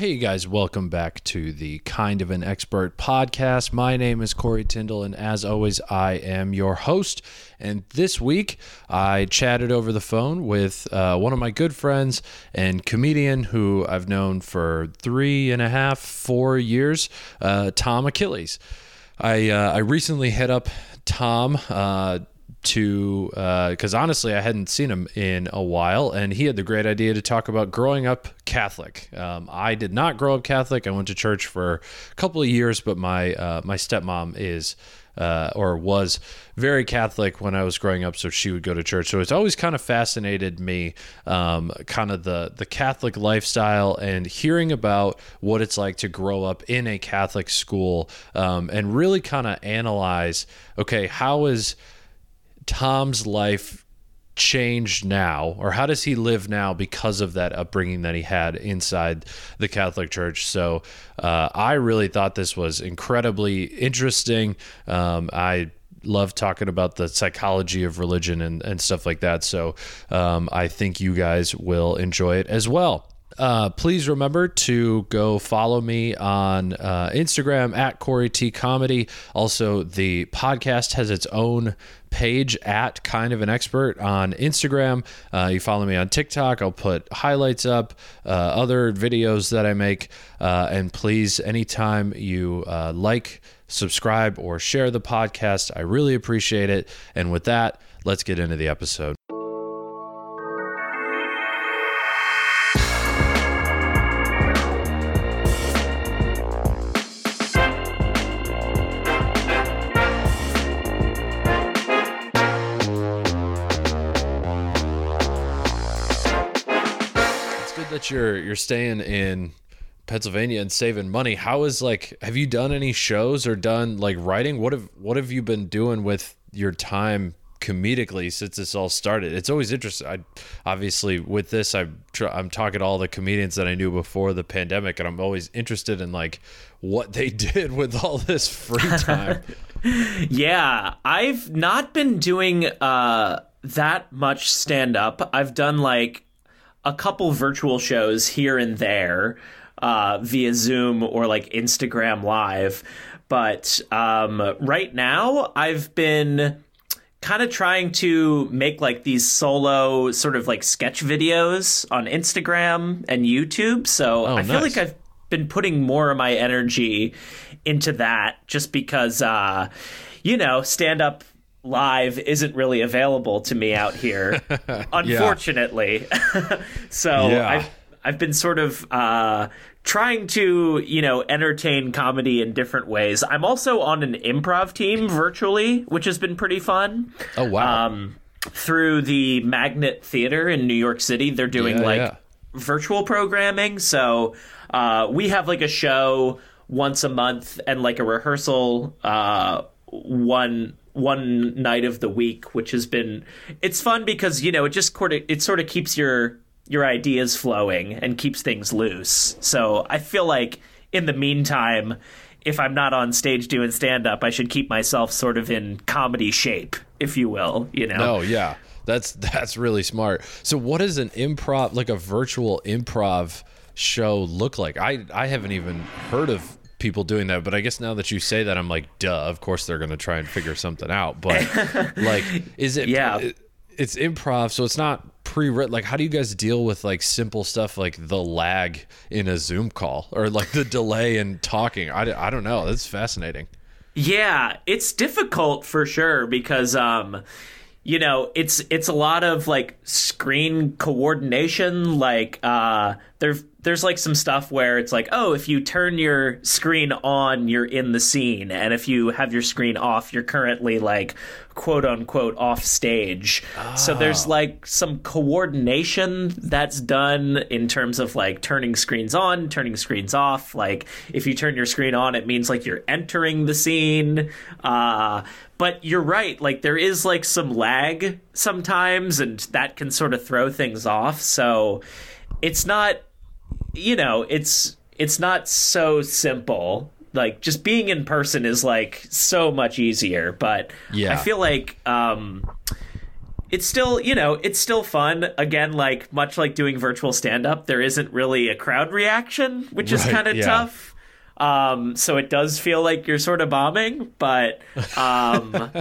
Hey guys, welcome back to the Kind of an Expert podcast. My name is Corey Tyndall, and as always, I am your host. And this week, I chatted over the phone with uh, one of my good friends and comedian who I've known for three and a half, four years, uh, Tom Achilles. I uh, I recently hit up Tom uh, to because honestly I hadn't seen him in a while, and he had the great idea to talk about growing up Catholic. Um, I did not grow up Catholic. I went to church for a couple of years, but my uh, my stepmom is. Uh, or was very Catholic when I was growing up, so she would go to church. So it's always kind of fascinated me, um, kind of the the Catholic lifestyle and hearing about what it's like to grow up in a Catholic school, um, and really kind of analyze. Okay, how is Tom's life changed now, or how does he live now because of that upbringing that he had inside the Catholic Church? So uh, I really thought this was incredibly interesting. Um, I love talking about the psychology of religion and, and stuff like that. So um, I think you guys will enjoy it as well. Uh, please remember to go follow me on uh, Instagram at Corey T Comedy. Also, the podcast has its own page at Kind of an Expert on Instagram. Uh, you follow me on TikTok. I'll put highlights up, uh, other videos that I make. Uh, and please, anytime you uh, like, subscribe, or share the podcast, I really appreciate it. And with that, let's get into the episode. That you're you're staying in Pennsylvania and saving money. How is like have you done any shows or done like writing? What have what have you been doing with your time comedically since this all started? It's always interesting. I obviously with this I'm tr- I'm talking to all the comedians that I knew before the pandemic and I'm always interested in like what they did with all this free time. Yeah, I've not been doing uh that much stand up. I've done like a couple virtual shows here and there uh via Zoom or like Instagram live. But um right now I've been kind of trying to make like these solo sort of like sketch videos on Instagram and YouTube. So Oh, I feel like I've been putting more of my energy into that just because uh you know, stand up live isn't really available to me out here unfortunately. so Yeah. I've I've been sort of uh trying to, you know, entertain comedy in different ways. I'm also on an improv team virtually, which has been pretty fun Oh wow. um, through the Magnet Theater in New York City. They're doing Yeah, like yeah. virtual programming. So uh, we have like a show once a month and like a rehearsal uh, one one night of the week, which has been it's fun because you know it just sort of it sort of keeps your your ideas flowing and keeps things loose. So I feel like in the meantime. If I'm not on stage doing stand up, I should keep myself sort of in comedy shape, if you will, you know. No, yeah. That's that's really smart. So what does an improv like a virtual improv show look like? I I haven't even heard of people doing that, but I guess now that you say that I'm like, duh, of course they're going to try and figure something out. But like is it Yeah. it- it's improv, so it's not pre-written. Like how do you guys deal with like simple stuff like the lag in a Zoom call or like the delay in talking? I, I don't know. That's fascinating. Yeah, it's difficult for sure because um you know, it's it's a lot of like screen coordination like uh there's there's like some stuff where it's like, oh, if you turn your screen on, you're in the scene, and if you have your screen off, you're currently like quote unquote off stage. So there's like some coordination that's done in terms of like turning screens on, turning screens off. Like if you turn your screen on, it means like you're entering the scene. Uh but you're right, like there is like some lag sometimes and that can sort of throw things off. So it's not you know, it's it's not so simple. Like just being in person is like so much easier, but Yeah. I feel like um it's still you know it's still fun again like much like doing virtual stand up there isn't really a crowd reaction which is kind of yeah. tough um, so it does feel like you're sort of bombing but um,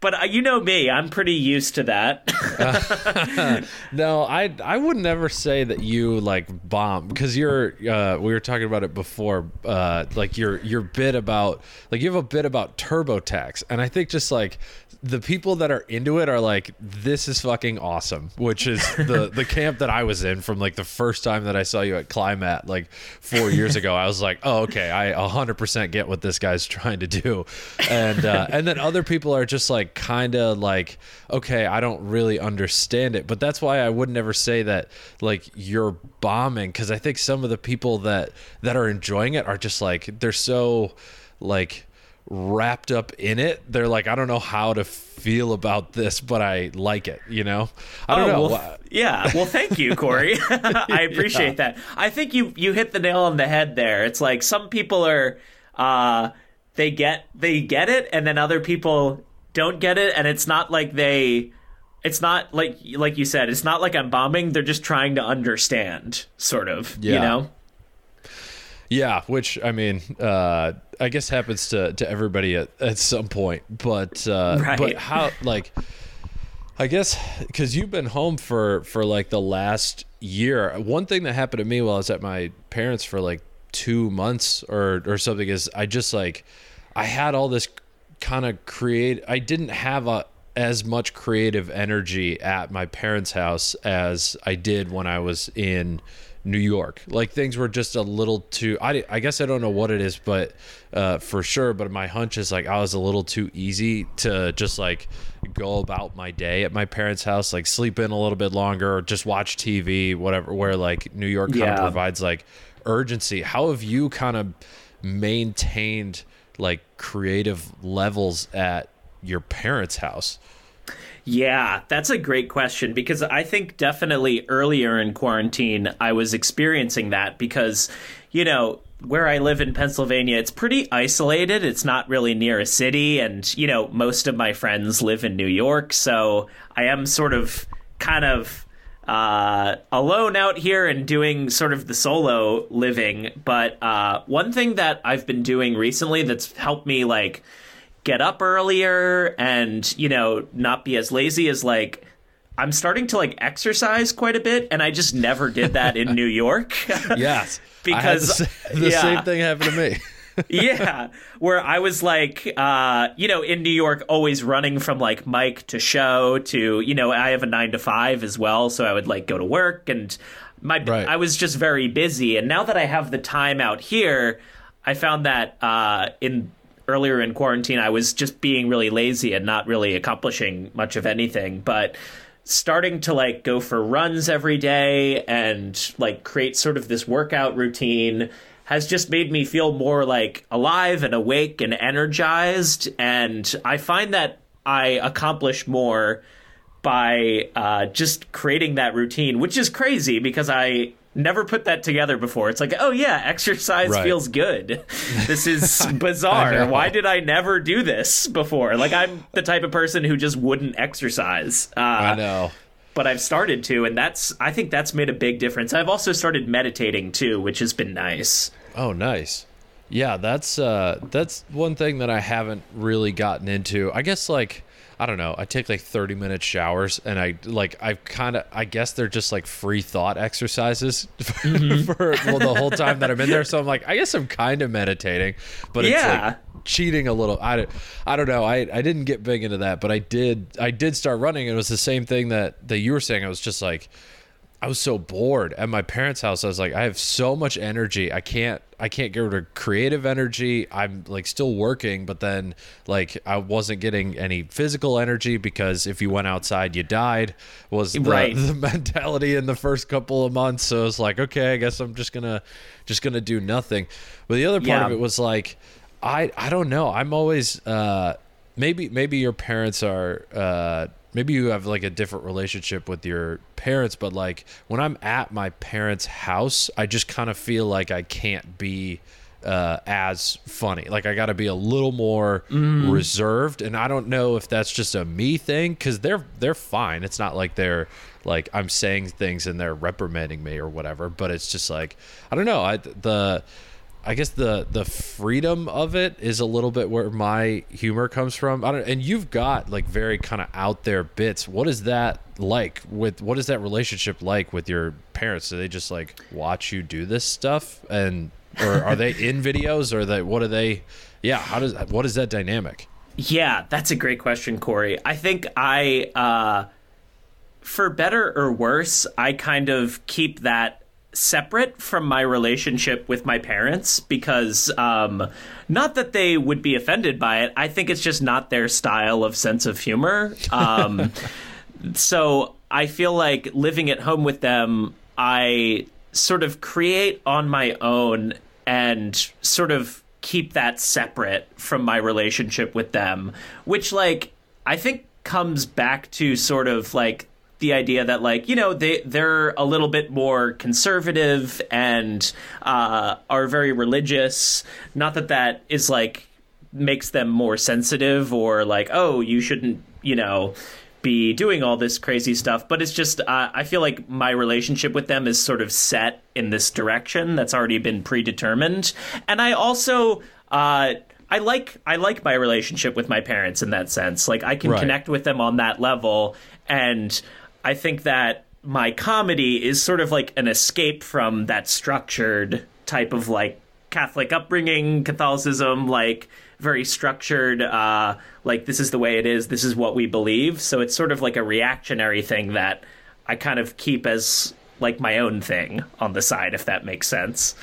but uh, you know me i'm pretty used to that. No, I I would never say that you like bomb because you're uh, we were talking about it before uh, like your your bit about like you have a bit about TurboTax and I think just like the people that are into it are like this is fucking awesome which is the the camp that I was in from like the first time that I saw you at Climat like 4 years ago. I was like oh okay I 100% get what this guy's trying to do. And uh, and then other people are just like kind of like okay I don't really understand it. But that's why I would never say that like you're bombing because I think some of the people that that are enjoying it are just like they're so like wrapped up in it they're like I don't know how to feel about this but I like it you know I don't Oh, know well, yeah. Well, thank you, Corey. I appreciate that. I think you you hit the nail on the head there. It's like some people are uh they get they get it and then other people don't get it and it's not like they it's not like like you said, it's not like I'm bombing, they're just trying to understand sort of, you Yeah. know. Yeah, which I mean, uh, I guess happens to, to everybody at, at some point. But uh, Right. but how like I guess because you've been home for for like the last year. One thing that happened to me while I was at my parents for like two months or or something is I just like I had all this kind of create. I didn't have a as much creative energy at my parents' house as I did when I was in New York. Like things were just a little too. I, I guess I don't know what it is, but uh, for sure. But my hunch is like I was a little too easy to just like go about my day at my parents' house, like sleep in a little bit longer, just watch TV, whatever. Where like New York kind Yeah. of provides like urgency. How have you kind of maintained like creative levels at your parents' house? Yeah, that's a great question because I think definitely earlier in quarantine I was experiencing that because, you know, where I live in Pennsylvania, it's pretty isolated. It's not really near a city. And, you know, most of my friends live in New York. So I am sort of kind of uh, alone out here and doing sort of the solo living. But uh, one thing that I've been doing recently that's helped me, like, get up earlier and you know not be as lazy as like I'm starting to like exercise quite a bit and I just never did that in New York. Yes, Because- the, the yeah. same thing happened to me. yeah, where I was like uh you know in New York always running from like mic to show to you know I have a 9 to 5 as well so I would like go to work and my Right. I was just very busy and now that I have the time out here I found that uh in earlier in quarantine I was just being really lazy and not really accomplishing much of anything but starting to like go for runs every day and like create sort of this workout routine has just made me feel more like alive and awake and energized and I find that I accomplish more by uh, just creating that routine, which is crazy because I never put that together before. It's like, oh yeah, exercise Right. feels good. This is bizarre. Why did I never do this before? Like I'm the type of person who just wouldn't exercise. Uh, I know. but I've started to, and that's I think that's made a big difference. I've also started meditating too, which has been nice. Oh, nice. Yeah, that's uh that's one thing that I haven't really gotten into. I guess like I don't know. I take like 30 minute showers and I like I've kind of I guess they're just like free thought exercises mm-hmm. for well the whole time that I'm in there. So I'm like I guess I'm kind of meditating, but it's Yeah. like cheating a little. I don't, I don't know. I I didn't get big into that, but I did I did start running and it was the same thing that that you were saying. I was just like I was so bored at my parents' house. I was like, I have so much energy. I can't I can't get rid of creative energy. I'm like still working, but then like I wasn't getting any physical energy because if you went outside you died was the, Right. the mentality in the first couple of months. So it's like, okay, I guess I'm just gonna just gonna do nothing. But the other part Yeah. of it was like I I don't know. I'm always uh maybe maybe your parents are uh maybe you have like a different relationship with your parents but like when i'm at my parents house i just kind of feel like i can't be uh, as funny. Like I got to be a little more reserved, and I don't know if that's just a me thing because they're they're fine. It's not like they're like I'm saying things and they're reprimanding me or whatever. But it's just like I don't know. I the I guess the the freedom of it is a little bit where my humor comes from. I don't, and you've got like very kind of out there bits. What is that like with? What is that relationship like with your parents? Do they just like watch you do this stuff, and or are they in videos, or they what are they? Yeah, how does what is that dynamic? Yeah, that's a great question, Corey. I think I, uh, for better or worse, I kind of keep that separate from my relationship with my parents because um, not that they would be offended by it. I think it's just not their style of sense of humor. Um, so I feel like living at home with them, I sort of create on my own and sort of keep that separate from my relationship with them, which, like, I think comes back to sort of like the idea that like you know they they're a little bit more conservative and uh, are very religious. Not that that is like makes them more sensitive or like oh you shouldn't you know be doing all this crazy stuff but it's just uh, i feel like my relationship with them is sort of set in this direction that's already been predetermined and i also uh, I like I like my relationship with my parents in that sense. Like I can Right. connect with them on that level, and I think that my comedy is sort of like an escape from that structured type of like Catholic upbringing, Catholicism, like very structured. Uh, like this is the way it is. This is what we believe. So it's sort of like a reactionary thing that I kind of keep as like my own thing on the side, if that makes sense.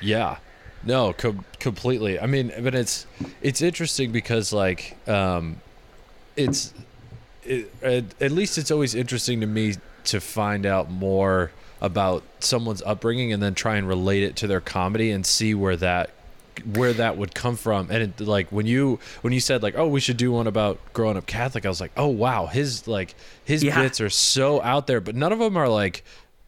Yeah. No, com- completely. I mean, but it's it's interesting because like um it's it, at, at least it's always interesting to me to find out more about someone's upbringing and then try and relate it to their comedy and see where that where that would come from and it, like when you when you said like oh we should do one about growing up catholic i was like oh wow his like his Yeah. bits are so out there but none of them are like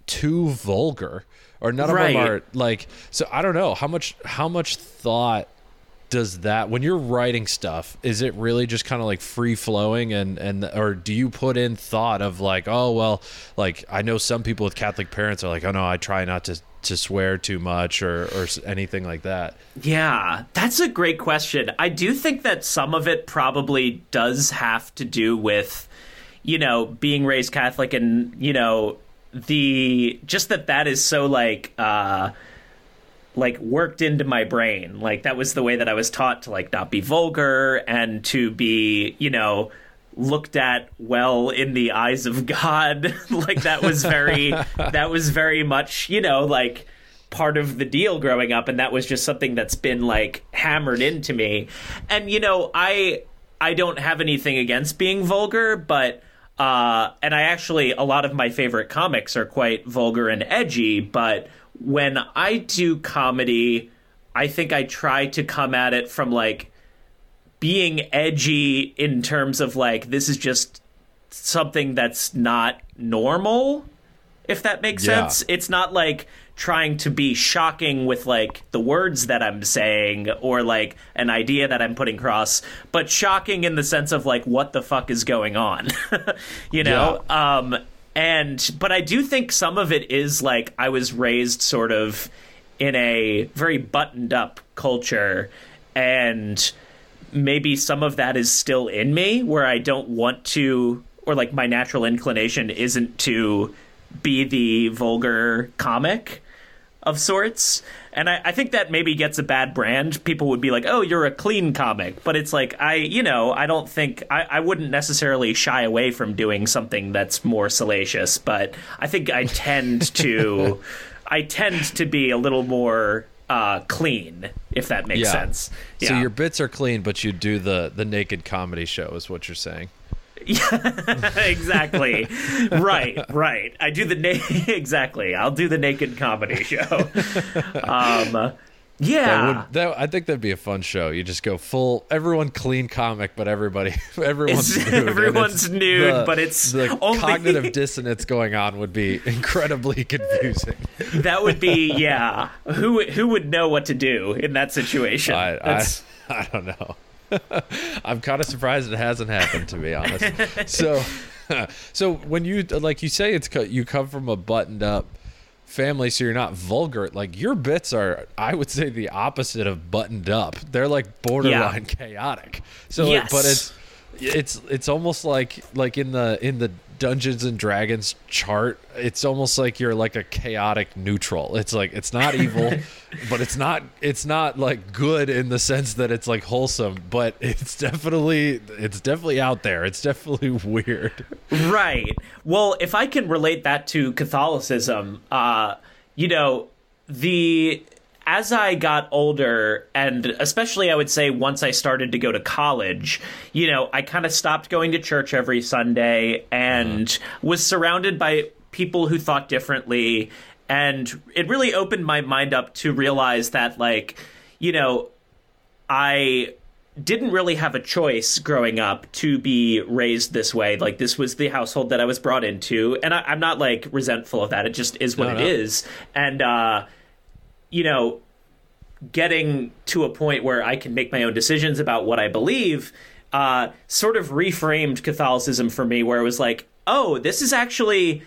too vulgar or none of Right. them are like so i don't know how much how much thought does that when you're writing stuff is it really just kind of like free flowing and and or do you put in thought of like oh well like i know some people with catholic parents are like oh no i try not to to swear too much or or anything like that Yeah, that's a great question. I do think that some of it probably does have to do with, you know, being raised Catholic and, you know, the just that that is so like uh like worked into my brain. Like that was the way that I was taught to like not be vulgar and to be, you know, looked at well in the eyes of God. like that was very that was very much, you know, like part of the deal growing up and that was just something that's been like hammered into me. And you know, I I don't have anything against being vulgar, but uh and I actually a lot of my favorite comics are quite vulgar and edgy, but when I do comedy, I think I try to come at it from like being edgy in terms of like this is just something that's not normal if that makes Yeah. sense. It's not like trying to be shocking with like the words that i'm saying or like an idea that i'm putting across but shocking in the sense of like what the fuck is going on. You know? Um and but i do think some of it is like i was raised sort of in a very buttoned up culture and maybe some of that is still in me where I don't want to or like my natural inclination isn't to be the vulgar comic of sorts. And I, I think that maybe gets a bad brand. People would be like, oh, you're a clean comic. But it's like, I, you know, I don't think, I, I wouldn't necessarily shy away from doing something that's more salacious. But I think I tend to, I tend to be a little more uh, clean, if that makes Yeah. sense. so your bits are clean but you do the the naked comedy show is what you're saying exactly. right, right. I do the na- exactly. I'll do the naked comedy show. um, Yeah. That would, that, I think that'd be a fun show. You just go full, everyone clean comic, but everybody, everyone's It's- nude. everyone's nude, but it's the only- cognitive dissonance going on would be incredibly confusing. that would be yeah. Who who would know what to do in that situation? I, I, I don't know. I'm kind of surprised it hasn't happened, to be honest. So, so when you like you say it's you come from a buttoned up family, so you're not vulgar. Like your bits are, I would say, the opposite of buttoned up. They're like borderline chaotic. So, Yes. but it's it's it's almost like like in the in the Dungeons and Dragons chart, it's almost like you're like a chaotic neutral. It's like it's not evil, but it's not it's not like good in the sense that it's like wholesome, but it's definitely it's definitely out there. It's definitely weird. Right. Well, if I can relate that to Catholicism, uh, you know, the as I got older, and especially I would say once I started to go to college, you know, I kind of stopped going to church every Sunday and was surrounded by people who thought differently. And it really opened my mind up to realize that, like, you know, I didn't really have a choice growing up to be raised this way. Like this was the household that I was brought into, and I, I'm not like resentful of that. It just is what No, it no. is, and uh, you know, getting to a point where I can make my own decisions about what I believe. Uh, sort of reframed Catholicism for me, where it was like, oh, this is actually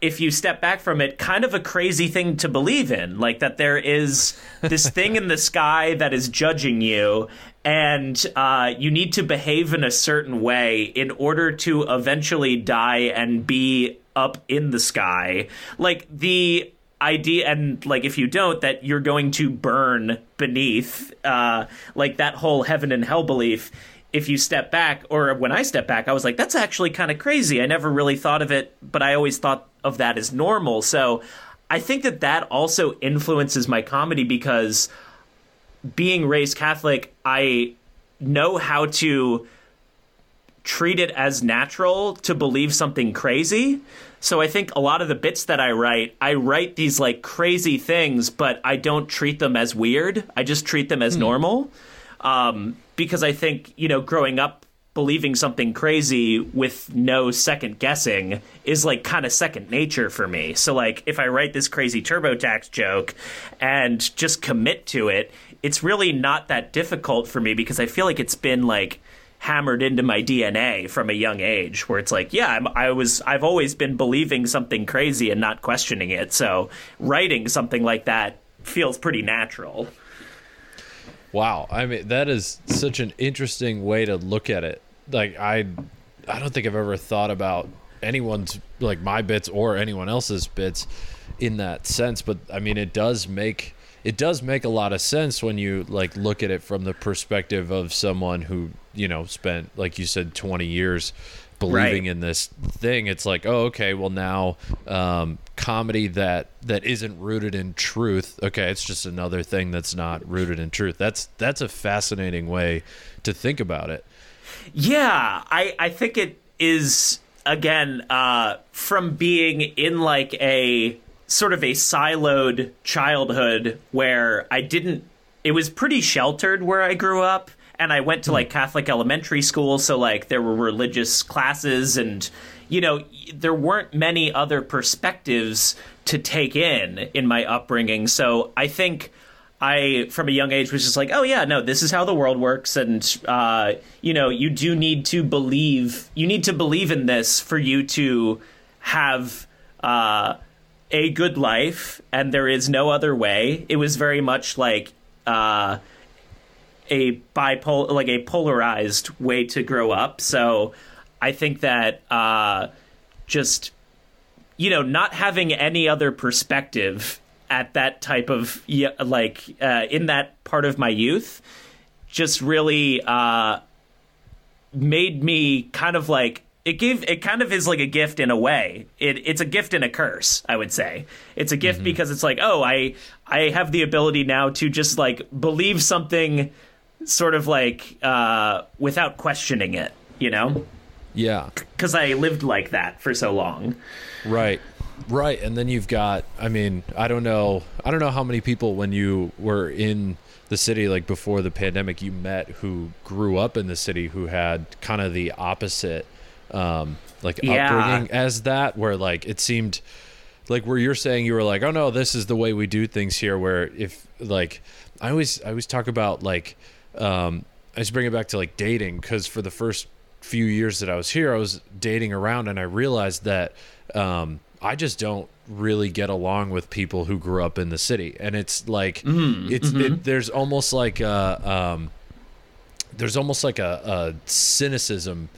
if you step back from it, kind of a crazy thing to believe in. Like that there is this thing in the sky that is judging you, and uh, you need to behave in a certain way in order to eventually die and be up in the sky. Like the idea and like if you don't that you're going to burn beneath uh like that whole heaven and hell belief if you step back. Or when i step back i was like that's actually kind of crazy. I never really thought of it but i always thought of that as normal. So i think that that also influences my comedy because being raised catholic i know how to treat it as natural to believe something crazy. So I think a lot of the bits that I write, I write these like crazy things, but I don't treat them as weird. I just treat them as normal. Um, because I think, you know, growing up believing something crazy with no second guessing is like kind of second nature for me. So like if I write this crazy TurboTax joke and just commit to it, it's really not that difficult for me because I feel like it's been like hammered into my DNA from a young age where it's like, yeah, I'm, I was I've always been believing something crazy and not questioning it. So writing something like that feels pretty natural. Wow, I mean that is such an interesting way to look at it. Like I, I don't think I've ever thought about anyone's like my bits or anyone else's bits in that sense. But I mean, it does make it does make a lot of sense when you like look at it from the perspective of someone who you know spent like you said twenty years believing Right. in this thing. It's like oh okay well now um, comedy that that isn't rooted in truth okay it's just another thing that's not rooted in truth. That's that's a fascinating way to think about it. Yeah, I I think it is again uh, from being in like a sort of a siloed childhood where I didn't. It was pretty sheltered where I grew up, and I went to like Catholic elementary school, so like there were religious classes, and you know there weren't many other perspectives to take in in my upbringing. So I think. I, from a young age, was just like, oh yeah, no, this is how the world works, and uh, you know, you do need to believe. You need to believe in this for you to have uh, a good life, and there is no other way. It was very much like uh, a bipolar, like a polarized way to grow up. So I think that uh, just you know, not having any other perspective at that type of like uh, in that part of my youth just really uh, made me kind of like it gave it kind of is like a gift in a way. It it's a gift and a curse, I would say. It's a gift because it's like, oh, I I have the ability now to just like believe something sort of like uh, without questioning it, you know? yeah Because I lived like that for so long. right Right, and then you've got I mean, I don't know I don't know how many people when you were in the city like before the pandemic you met who grew up in the city who had kind of the opposite um like Yeah. upbringing as that where like it seemed like where you're saying you were like oh no this is the way we do things here where if like i always i always talk about like um i just bring it back to like dating because for the first few years that i was here i was dating around and i realized that um i just don't really get along with people who grew up in the city and it's like it's it, there's almost like a um there's almost like a, a cynicism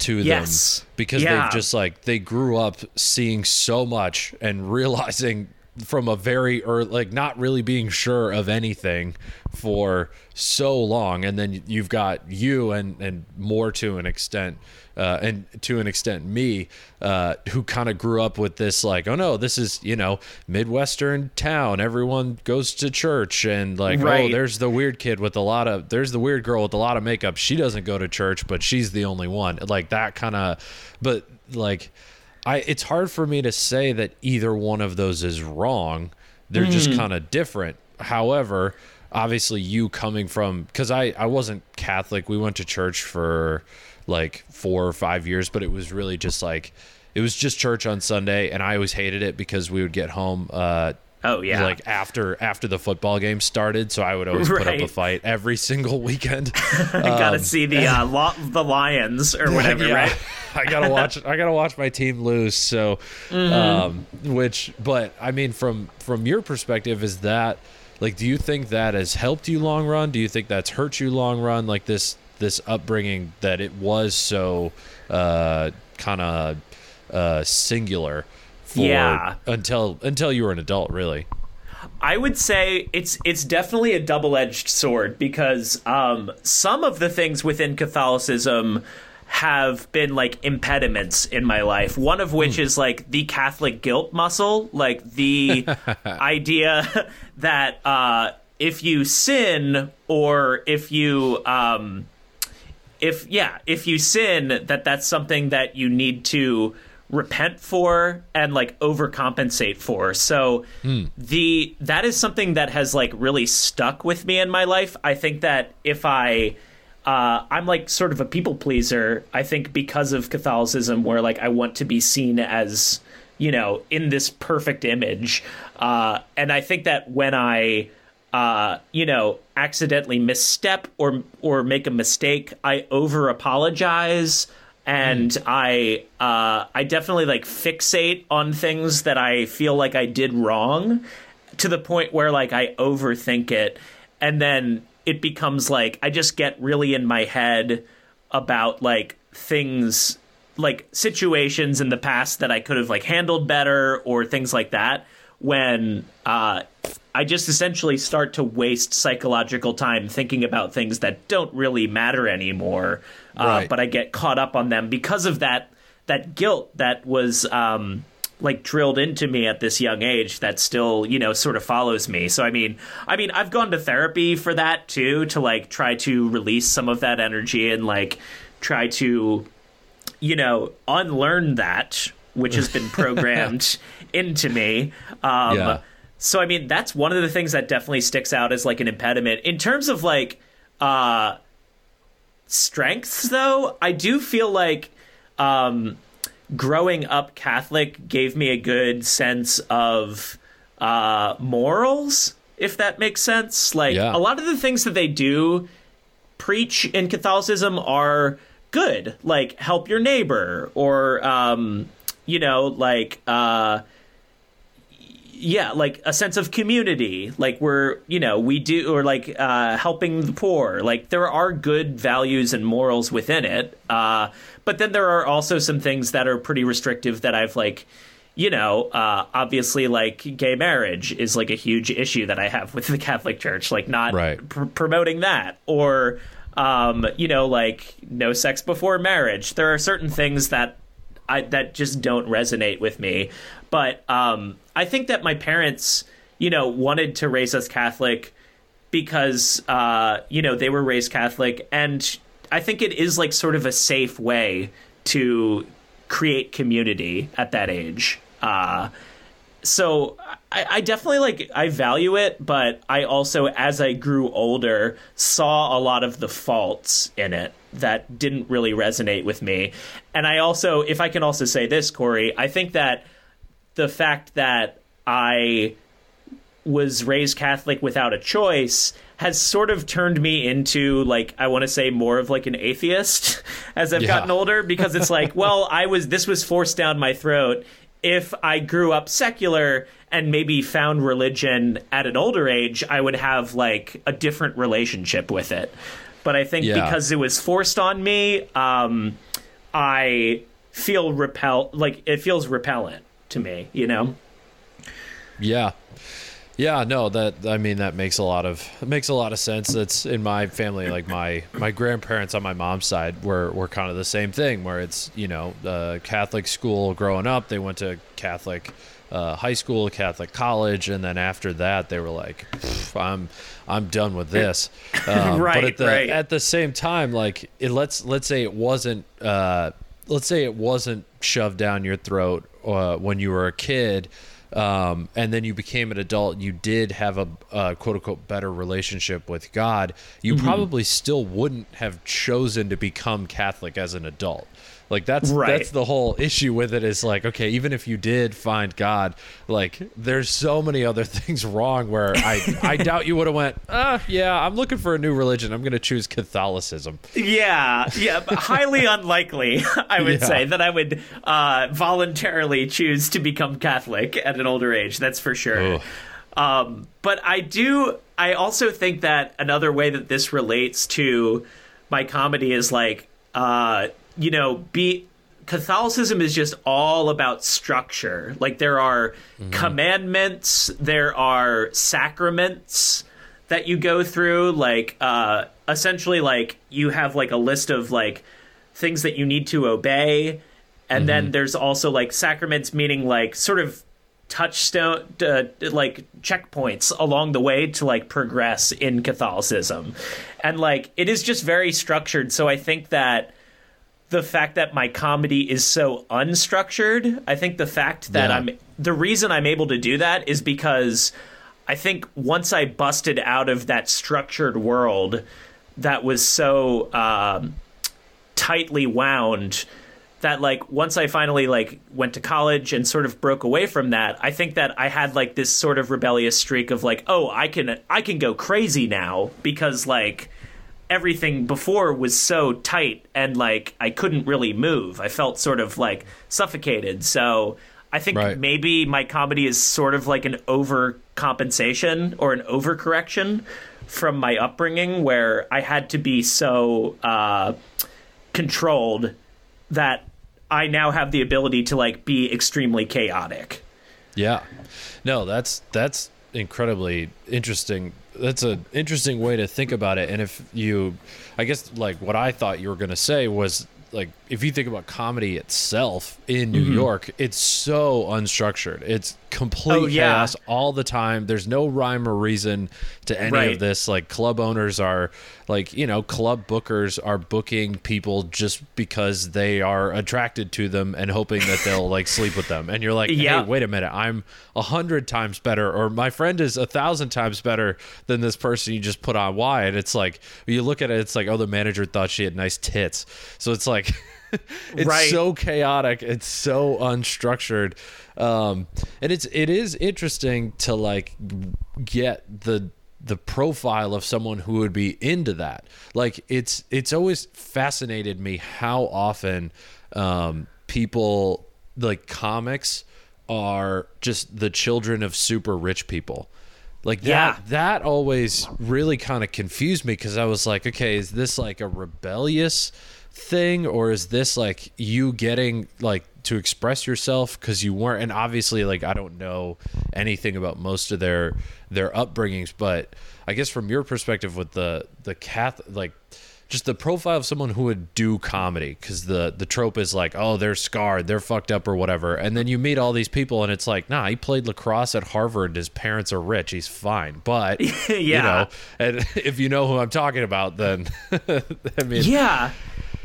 to Yes. them because Yeah. they've just like they grew up seeing so much and realizing from a very or like not really being sure of anything for so long. And then you've got you and and more to an extent uh, and to an extent me uh, who kind of grew up with this like oh no this is you know midwestern town. Everyone goes to church and like oh there's the weird kid with a lot of there's the weird girl with a lot of makeup. She doesn't go to church but she's the only one. Like that kind of but like i it's hard for me to say that either one of those is wrong. They're just kind of different. However obviously you coming from because i i wasn't catholic. We went to church for like four or five years but it was really just like it was just church on sunday and i always hated it because we would get home uh Oh yeah. like after after the football game started so i would always put up a fight every single weekend I gotta see the uh, lo- the Lions or whatever, Yeah. right? I gotta watch. I gotta watch my team lose. So, Mm-hmm. um, which, but I mean, from from your perspective, is that like, do you think that has helped you long run? Do you think that's hurt you long run? Like this this upbringing that it was so uh, kind of uh, singular for Yeah. until until you were an adult, really. I would say it's it's definitely a double edged sword because um, some of the things within Catholicism have been like impediments in my life. One of which is like the Catholic guilt muscle, like the idea that uh, if you sin or if you um, if yeah if you sin that that's something that you need to repent for and like overcompensate for. So the that is something that has like really stuck with me in my life. I think that if i uh, i'm like sort of a people pleaser i think because of catholicism where like i want to be seen as you know in this perfect image uh, and i think that when i uh, you know, accidentally misstep or or make a mistake, I over apologize and I uh, I definitely like fixate on things that I feel like I did wrong to the point where like I overthink it and then it becomes like I just get really in my head about like things like situations in the past that I could have like handled better or things like that when uh I just essentially start to waste psychological time thinking about things that don't really matter anymore. Uh, Right. But I get caught up on them because of that that guilt that was um, like drilled into me at this young age that still you know sort of follows me. So I mean, I mean, I've gone to therapy for that too to like try to release some of that energy and like try to you know unlearn that which has been programmed into me. Um, Yeah. so I mean, that's one of the things that definitely sticks out as like an impediment in terms of like uh strengths though. I do feel like um growing up Catholic gave me a good sense of uh morals, if that makes sense. Like Yeah. a lot of the things that they do preach in Catholicism are good, like help your neighbor or um you know, like uh yeah like a sense of community like we're you know we do or like uh helping the poor like there are good values and morals within it uh but then there are also some things that are pretty restrictive that i've like you know uh obviously like gay marriage is like a huge issue that i have with the catholic church like not Right. pr- promoting that or um you know like no sex before marriage there are certain things that I, that just don't resonate with me. But um, I think that my parents, you know, wanted to raise us Catholic because, uh, you know, they were raised Catholic. And I think it is like sort of a safe way to create community at that age. Uh, so I, I, definitely like I value it, but I also, as I grew older, saw a lot of the faults in it that didn't really resonate with me. And I also, if I can also say this, Corey, I think that the fact that I was raised Catholic without a choice has sort of turned me into like I want to say more of like an atheist as I've yeah. gotten older because it's like well I was this was forced down my throat if I grew up secular and maybe found religion at an older age I would have like a different relationship with it but I think yeah. because it was forced on me um, I feel repel like it feels repellent to me you know yeah yeah, no, that I mean that makes a lot of makes a lot of sense. That's in my family, like my my grandparents on my mom's side were were kind of the same thing, where it's you know uh, Catholic school growing up. They went to Catholic uh, high school, Catholic college, and then after that they were like, I'm I'm done with this. Um, right, but at the right. at the same time, like it, let's let's say it wasn't uh, let's say it wasn't shoved down your throat uh, when you were a kid um, and then you became an adult, you did have a, a quote unquote better relationship with God, you mm-hmm. probably still wouldn't have chosen to become Catholic as an adult. Like that's right. that's the whole issue with it is like okay, even if you did find God, like there's so many other things wrong where I I doubt you would have went, "Uh, yeah, I'm looking for a new religion. I'm going to choose Catholicism." Yeah, yeah, highly unlikely, I would yeah. say that I would uh, voluntarily choose to become Catholic at an older age. That's for sure. Um, but I do I also think that another way that this relates to my comedy is like uh, you know, be Catholicism is just all about structure. Like there are mm-hmm. commandments, there are sacraments that you go through. Like uh, essentially, like you have like a list of like things that you need to obey, and mm-hmm. then there's also like sacraments, meaning like sort of touchstone uh, like checkpoints along the way to like progress in Catholicism, and like it is just very structured. So I think that the fact that my comedy is so unstructured. I think the fact that yeah. I'm the reason I'm able to do that is because I think once I busted out of that structured world that was so um, tightly wound that like once I finally like went to college and sort of broke away from that, I think that I had like this sort of rebellious streak of like, oh, I can I can go crazy now because like everything before was so tight and like I couldn't really move. I felt sort of like suffocated. So I think right. maybe my comedy is sort of like an overcompensation or an overcorrection from my upbringing where I had to be so uh, controlled that I now have the ability to like be extremely chaotic. Yeah. No, that's that's incredibly interesting that's an interesting way to think about it. And if you, I guess, like what I thought you were going to say was like if you think about comedy itself in New mm-hmm. York, it's so unstructured. It's complete oh, yeah. chaos all the time. There's no rhyme or reason to any right. of this. Like club owners are like, you know, club bookers are booking people just because they are attracted to them and hoping that they'll like sleep with them. And you're like, yeah. hey, wait a minute, I'm a hundred times better, or my friend is a thousand times better than this person you just put on. Why? And it's like you look at it, it's like, oh, the manager thought she had nice tits. So it's like it's right. so chaotic. It's so unstructured. Um, and it's it is interesting to like get the the profile of someone who would be into that. Like it's it's always fascinated me how often um, people like comics are just the children of super rich people. Like that yeah. that always really kind of confused me because I was like, okay, is this like a rebellious thing or is this like you getting like to express yourself because you weren't and obviously like i don't know anything about most of their their upbringings but i guess from your perspective with the the cath like just the profile of someone who would do comedy because the the trope is like oh they're scarred they're fucked up or whatever and then you meet all these people and it's like nah he played lacrosse at harvard his parents are rich he's fine but yeah you know and if you know who i'm talking about then i mean yeah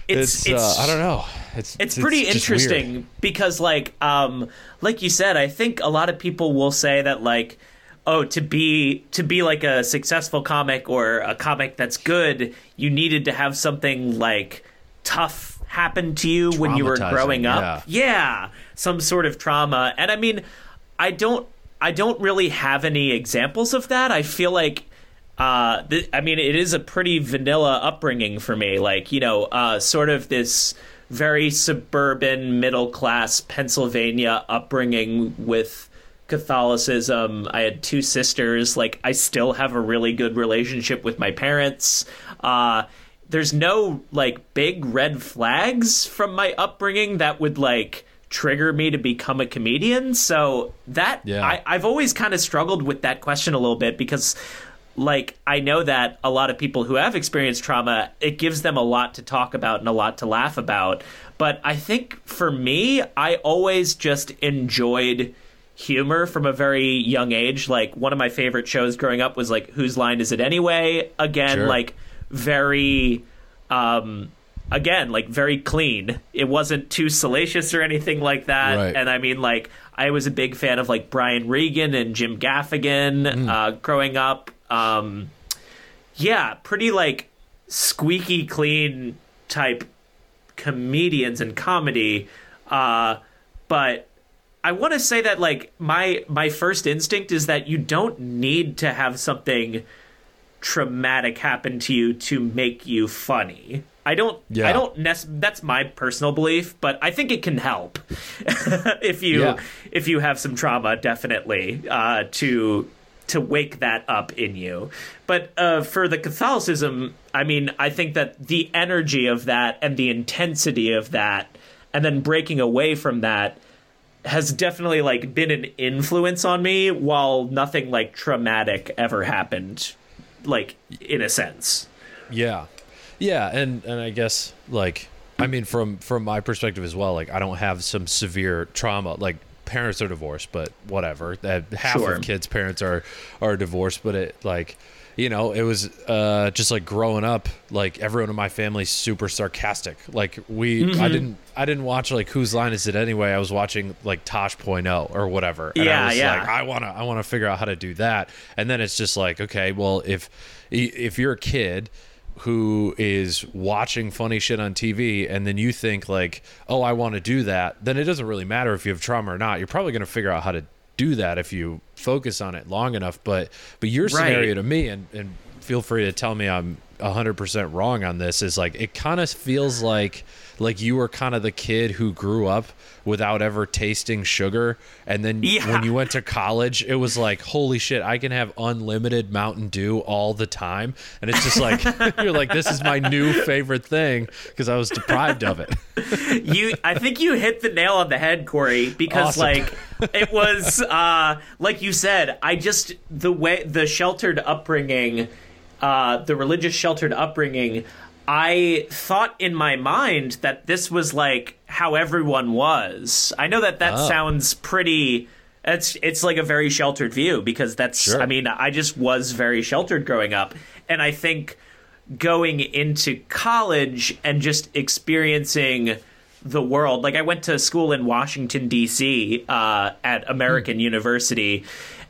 it's, it's, uh, I don't know. it's it's pretty interesting weird. because like um like you said i think a lot of people will say that like oh to be to be like a successful comic or a comic that's good you needed to have something like tough happen to you when you were growing up yeah some sort of trauma and i mean i don't i don't really have any examples of that i feel like uh, th- I mean, it is a pretty vanilla upbringing for me. Like, you know, uh, sort of this very suburban, middle class Pennsylvania upbringing with Catholicism. I had two sisters. Like, I still have a really good relationship with my parents. Uh, there's no, like, big red flags from my upbringing that would, like, trigger me to become a comedian. So that, Yeah. I, I've always kind of struggled with that question a little bit because like I know that a lot of people who have experienced trauma, it gives them a lot to talk about and a lot to laugh about. But I think for me, I always just enjoyed humor from a very young age. Like one of my favorite shows growing up was like Whose Line Is It Anyway? Again, Sure. like very um again, like very clean. It wasn't too salacious or anything like that. Right. And I mean like I was a big fan of like Brian Regan and Jim Gaffigan uh, growing up. Um, yeah, pretty like squeaky clean type comedians and comedy. Uh, but I want to say that like my my first instinct is that you don't need to have something traumatic happen to you to make you funny. I don't. Yeah. I don't. Nec- that's my personal belief, but I think it can help if you Yeah. if you have some trauma, definitely uh, to to wake that up in you. But uh, for the Catholicism, I mean, I think that the energy of that and the intensity of that, and then breaking away from that has definitely like been an influence on me while nothing like traumatic ever happened like in a sense Yeah, yeah, and and I guess like I mean from from my perspective as well. Like I don't have some severe trauma. Like parents are divorced, but whatever. That half Sure. of kids' parents are are divorced, but it like you know it was uh just like growing up like everyone in my family's super sarcastic like we Mm-hmm. i didn't i didn't watch like whose line is it anyway i was watching like tosh point oh or whatever and Yeah, i was yeah. like i want to i want to figure out how to do that and then it's just like okay well if if you're a kid who is watching funny shit on TV and then you think like, "Oh, I want to do that." Then it doesn't really matter if you have trauma or not. You're probably going to figure out how to do that if you focus on it long enough, but but your scenario to me and and feel free to tell me I'm 100% wrong on this is like it kind of feels like like you were kind of the kid who grew up without ever tasting sugar and then Yeah. when you went to college it was like holy shit I can have unlimited Mountain Dew all the time and it's just like you're like this is my new favorite thing because I was deprived of it you i think you hit the nail on the head corey because Awesome. like it was uh like you said i just the way the sheltered upbringing uh the religious sheltered upbringing i thought in my mind that this was like how everyone was i know that that Oh. sounds pretty it's it's like a very sheltered view because that's Sure. i mean i just was very sheltered growing up and i think going into college and just experiencing the world. Like I went to school in Washington D.C. Uh, at American University,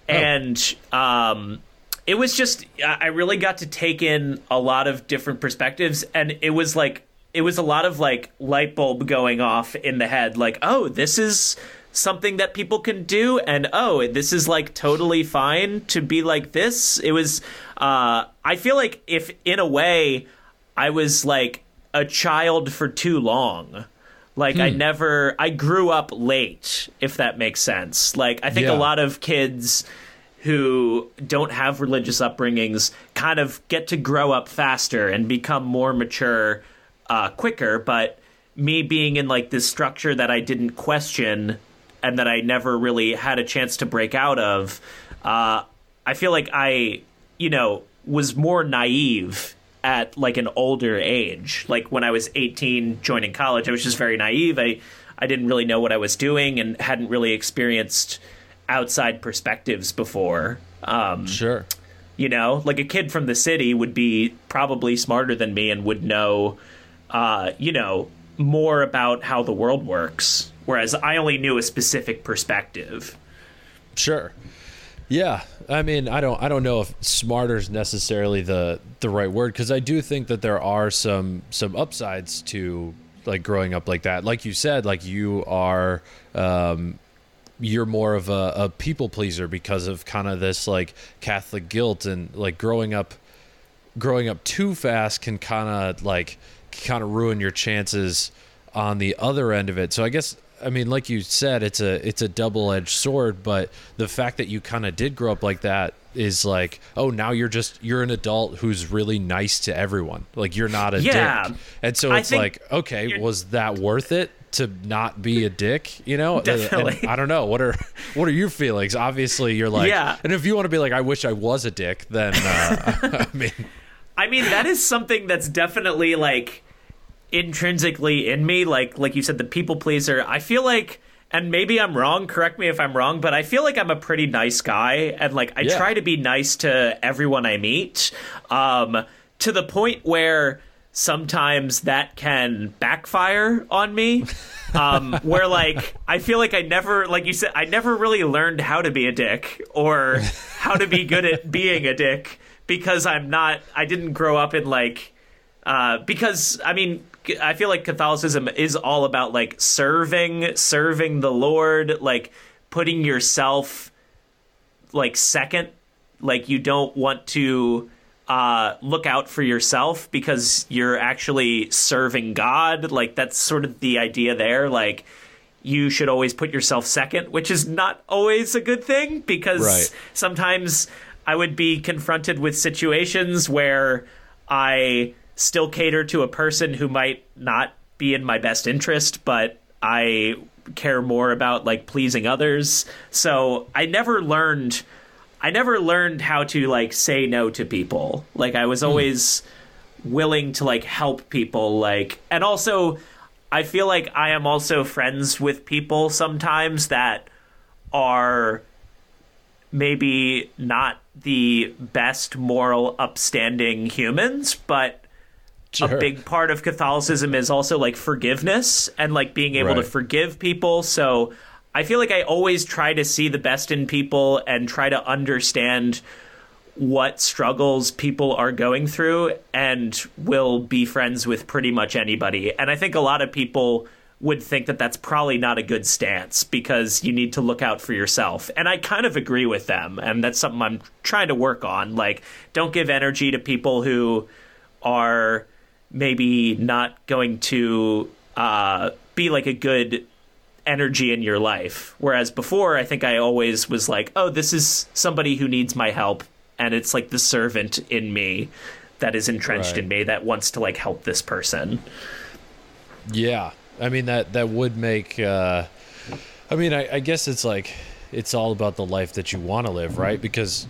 and um, it was just I really got to take in a lot of different perspectives, and it was like it was a lot of like light bulb going off in the head, like oh this is something that people can do and oh this is like totally fine to be like this. It was uh i feel like if in a way i was like a child for too long. Like i never i grew up late if that makes sense. Like i think Yeah. a lot of kids who don't have religious upbringings kind of get to grow up faster and become more mature uh, quicker. But me being in like this structure that I didn't question and that I never really had a chance to break out of, uh, I feel like I, you know, was more naive at like an older age. Like when I was 18 joining college, I was just very naive. I I didn't really know what I was doing and hadn't really experienced outside perspectives before. Um, sure you know, like a kid from the city would be probably smarter than me and would know, uh, you know, more about how the world works, whereas I only knew a specific perspective. Sure. Yeah, I mean, I don't, I don't know if smarter is necessarily the the right word because I do think that there are some some upsides to like growing up like that. Like you said, like you are, um, you're more of a, a people pleaser because of kind of this like Catholic guilt and like growing up, growing up too fast can kind of like kind of ruin your chances on the other end of it. So I guess I mean, like you said, it's a it's a double edged sword. But the fact that you kind of did grow up like that is like, oh, now you're just you're an adult who's really nice to everyone. Like you're not a Yeah. dick, and so it's think like, okay, was that worth it to not be a dick? You know, And Definitely. I don't know what are what are your feelings. Obviously, you're like, Yeah. And if you want to be like, I wish I was a dick, then uh, I mean, I mean, that is something that's definitely like intrinsically in me. Like, like you said, the people pleaser. I feel like, and maybe I'm wrong. Correct me if I'm wrong, but I feel like I'm a pretty nice guy, and like I Yeah. try to be nice to everyone I meet. Um, to the point where sometimes that can backfire on me. um, where like I feel like I never, like you said, I never really learned how to be a dick or how to be good at being a dick because I'm not. I didn't grow up in like uh, because I mean I feel like Catholicism is all about like serving, serving the Lord, like putting yourself like second. Like you don't want to uh, look out for yourself because you're actually serving God. Like that's sort of the idea there. Like you should always put yourself second, which is not always a good thing because Right. sometimes I would be confronted with situations where I still cater to a person who might not be in my best interest, but I care more about like pleasing others. So I never learned I never learned how to like say no to people. Like I was hmm. always willing to like help people like and also I feel like I am also friends with people sometimes that are maybe not the best moral upstanding humans, but Sure. a big part of Catholicism is also like forgiveness and like being able to forgive people. So I feel like I always try to see the best in people and try to understand what struggles people are going through and will be friends with pretty much anybody. And I think a lot of people would think that that's probably not a good stance because you need to look out for yourself. And I kind of agree with them. And that's something I'm trying to work on. Like, don't give energy to people who are maybe not going to uh, be like a good energy in your life. Whereas before, I think I always was like, oh, this is somebody who needs my help. And it's like the servant in me that is entrenched Right. in me that wants to like help this person. Yeah, I mean that that would make. Uh, I mean, I, I guess it's like it's all about the life that you want to live, right? Because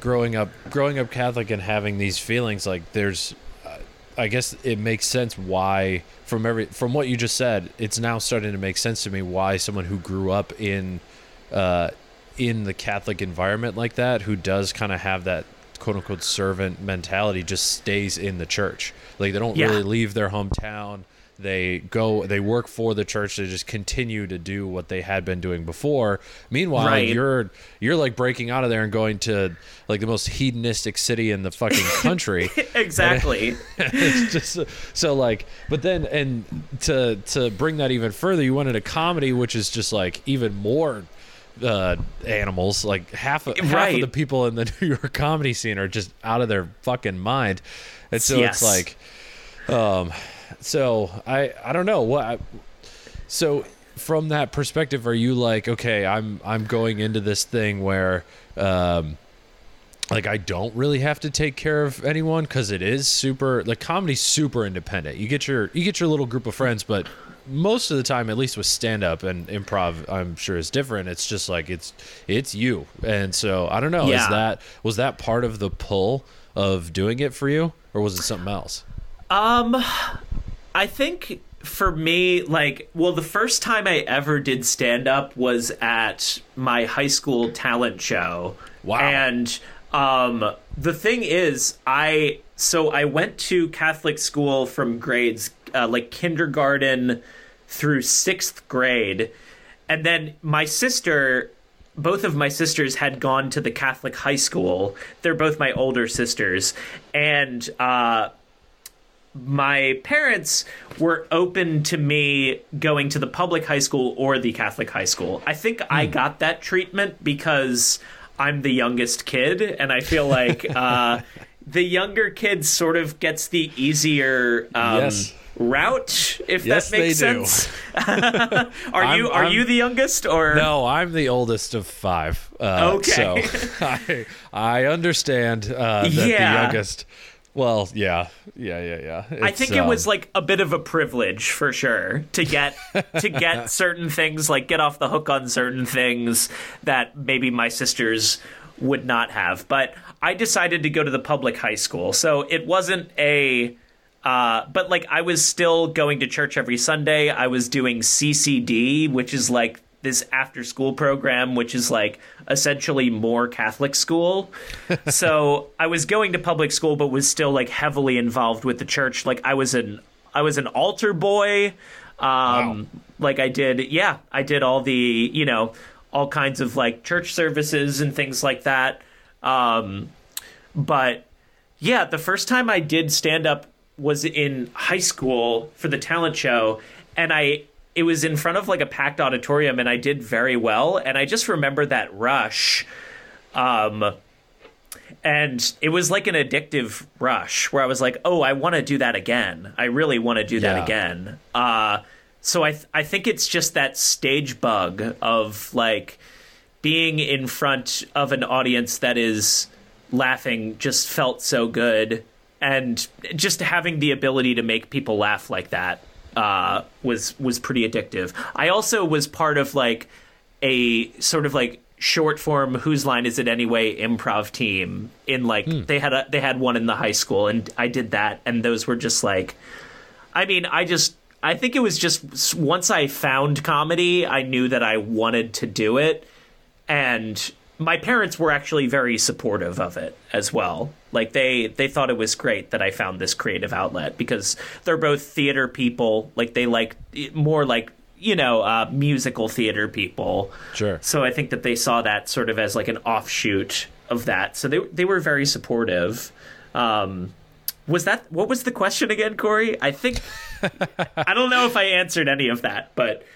growing up, growing up Catholic and having these feelings, like there's, I guess it makes sense why from every from what you just said, it's now starting to make sense to me why someone who grew up in, uh, in the Catholic environment like that, who does kind of have that quote unquote servant mentality, just stays in the church. Like they don't Yeah. really leave their hometown. They go, they work for the church. They just continue to do what they had been doing before. Meanwhile, Right. you're you're like breaking out of there and going to like the most hedonistic city in the fucking country. Exactly. it's just so like, but then and to to bring that even further, you went into comedy, which is just like even more uh animals like half of, half of the people in the New York comedy scene are just out of their fucking mind and so Yes. it's like um so I I don't know what I, so from that perspective are you like okay I'm I'm going into this thing where um like I don't really have to take care of anyone because it is super like comedy's super independent. You get your you get your little group of friends, but most of the time, at least with stand up and improv, I'm sure is different. It's just like it's it's you, and so I don't know. Yeah. Is that was that part of the pull of doing it for you, or was it something else? Um, I think for me, like, well, the first time I ever did stand up was at my high school talent show. Wow. And um, the thing is, I so I went to Catholic school from grades uh, like kindergarten through sixth grade, and then my sister. Both of my sisters had gone to the Catholic high school. They're both my older sisters, and uh, my parents were open to me going to the public high school or the Catholic high school. I think I got that treatment because I'm the youngest kid, and I feel like uh, the younger kid sort of gets the easier um, Yes. route, if Yes, that makes sense. are you are I'm- you the youngest or No, I'm the oldest of five. Uh, Okay. So I, I understand uh, that Yeah. the youngest. Well, yeah, yeah, yeah, yeah. I think it um, was like a bit of a privilege for sure to get to get certain things, like get off the hook on certain things that maybe my sisters would not have. But I decided to go to the public high school, so it wasn't a. Uh, but like I was still going to church every Sunday. I was doing CCD, which is like this after school program, which is like essentially more Catholic school. so I was going to public school, but was still like heavily involved with the church. Like I was an I was an altar boy. Um, like I did, yeah, I did all the you know all kinds of like church services and things like that. Um, but yeah, the first time I did stand up was in high school for the talent show, and I it was in front of like a packed auditorium, and I did very well. And I just remember that rush, um, and it was like an addictive rush where I was like, oh, I want to do that again. I really want to do that Yeah. again. Uh, so I th- I think it's just that stage bug of like being in front of an audience that is laughing just felt so good and just having the ability to make people laugh like that uh, was was pretty addictive. I also was part of like a sort of like short form whose line is it anyway improv team in like they had a they had one in the high school and i did that and those were just like I mean, I just I think it was just once I found comedy, I knew that I wanted to do it and my parents were actually very supportive of it as well. Like they they thought it was great that I found this creative outlet because they're both theater people, like they like more like you know, uh, musical theater people. Sure. So I think that they saw that sort of as like an offshoot of that. So they they were very supportive. Um, was that what was the question again, Corey? I think I don't know if I answered any of that, but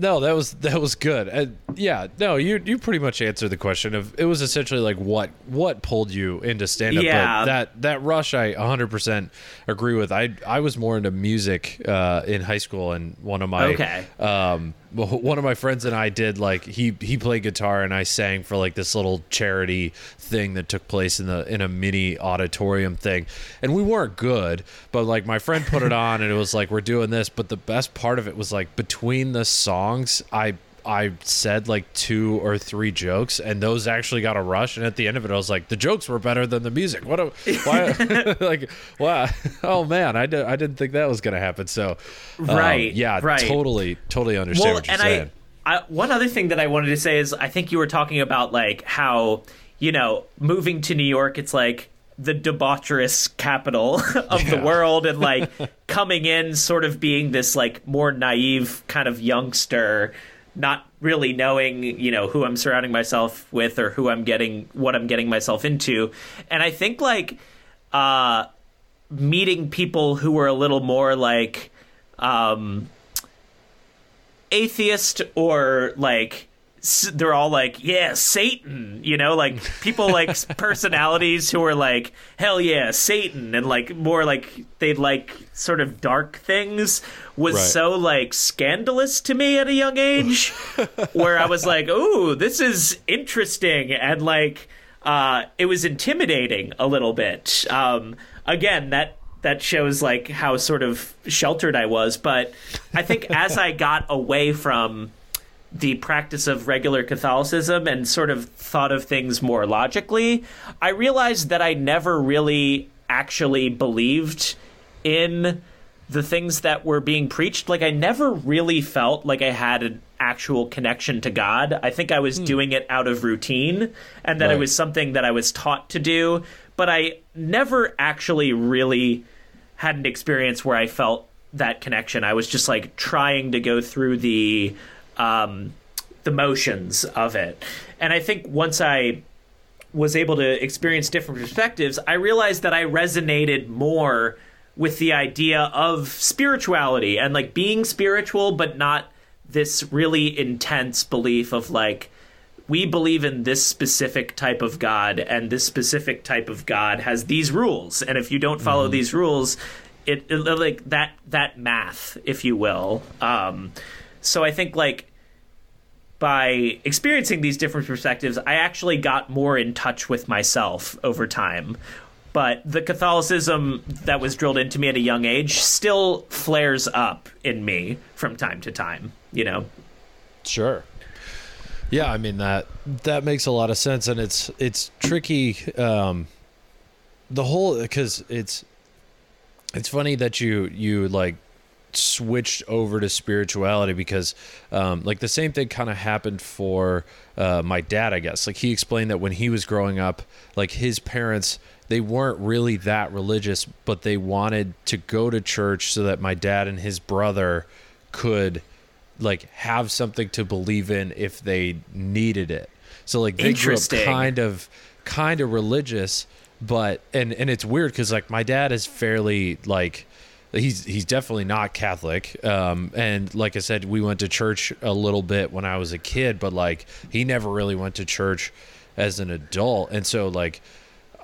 No, that was that was good. Uh, yeah, no, you you pretty much answered the question of it was essentially like what what pulled you into stand up. Yeah. But that that rush I 100% agree with. I I was more into music uh, in high school and one of my Okay. um one of my friends and I did like he he played guitar and I sang for like this little charity thing that took place in the in a mini auditorium thing. And we weren't good, but like my friend put it on and it was like we're doing this, but the best part of it was like between the songs I I said like two or three jokes, and those actually got a rush. And at the end of it, I was like, the jokes were better than the music. What? A, why? like, wow. Oh man, I did. I didn't think that was gonna happen. So, um, Right, yeah, right. totally, totally understand well, what you're and saying. I, I one other thing that I wanted to say is I think you were talking about like how you know moving to New York, it's like the debaucherous capital of the world, and like coming in, sort of being this like more naive kind of youngster, not really knowing you know who I'm surrounding myself with or who I'm getting what I'm getting myself into, and I think like uh meeting people who were a little more like um atheist or like they're all like yeah satan you know like people like personalities who are like hell yeah satan and like more like they like sort of dark things was Right. so like scandalous to me at a young age where i was like ooh this is interesting and like uh it was intimidating a little bit um again that that shows like how sort of sheltered I was. But I think as I got away from the practice of regular Catholicism and sort of thought of things more logically, I realized that I never really actually believed in the things that were being preached. Like, I never really felt like I had an actual connection to God. I think I was hmm. doing it out of routine and that it was something that I was taught to do, but I never actually really had an experience where I felt that connection. I was just like trying to go through the um, the motions of it, and I think once I was able to experience different perspectives, I realized that I resonated more with the idea of spirituality and like being spiritual, but not this really intense belief of like we believe in this specific type of God, and this specific type of God has these rules, and if you don't follow mm-hmm. these rules, it, it, like that that math, if you will. Um, so I think like by experiencing these different perspectives, I actually got more in touch with myself over time. But the Catholicism that was drilled into me at a young age still flares up in me from time to time, you know? Sure. Yeah, I mean that that makes a lot of sense, and it's it's tricky. Um, the whole because it's it's funny that you you like switched over to spirituality because um, like the same thing kind of happened for uh, my dad i guess like he explained that when he was growing up like his parents they weren't really that religious but they wanted to go to church so that my dad and his brother could like have something to believe in if they needed it. So like they grew up kind of kind of religious, but and and it's weird because like my dad is fairly like he's he's definitely not Catholic. Um, and like I said, we went to church a little bit when I was a kid, but like he never really went to church as an adult. And so like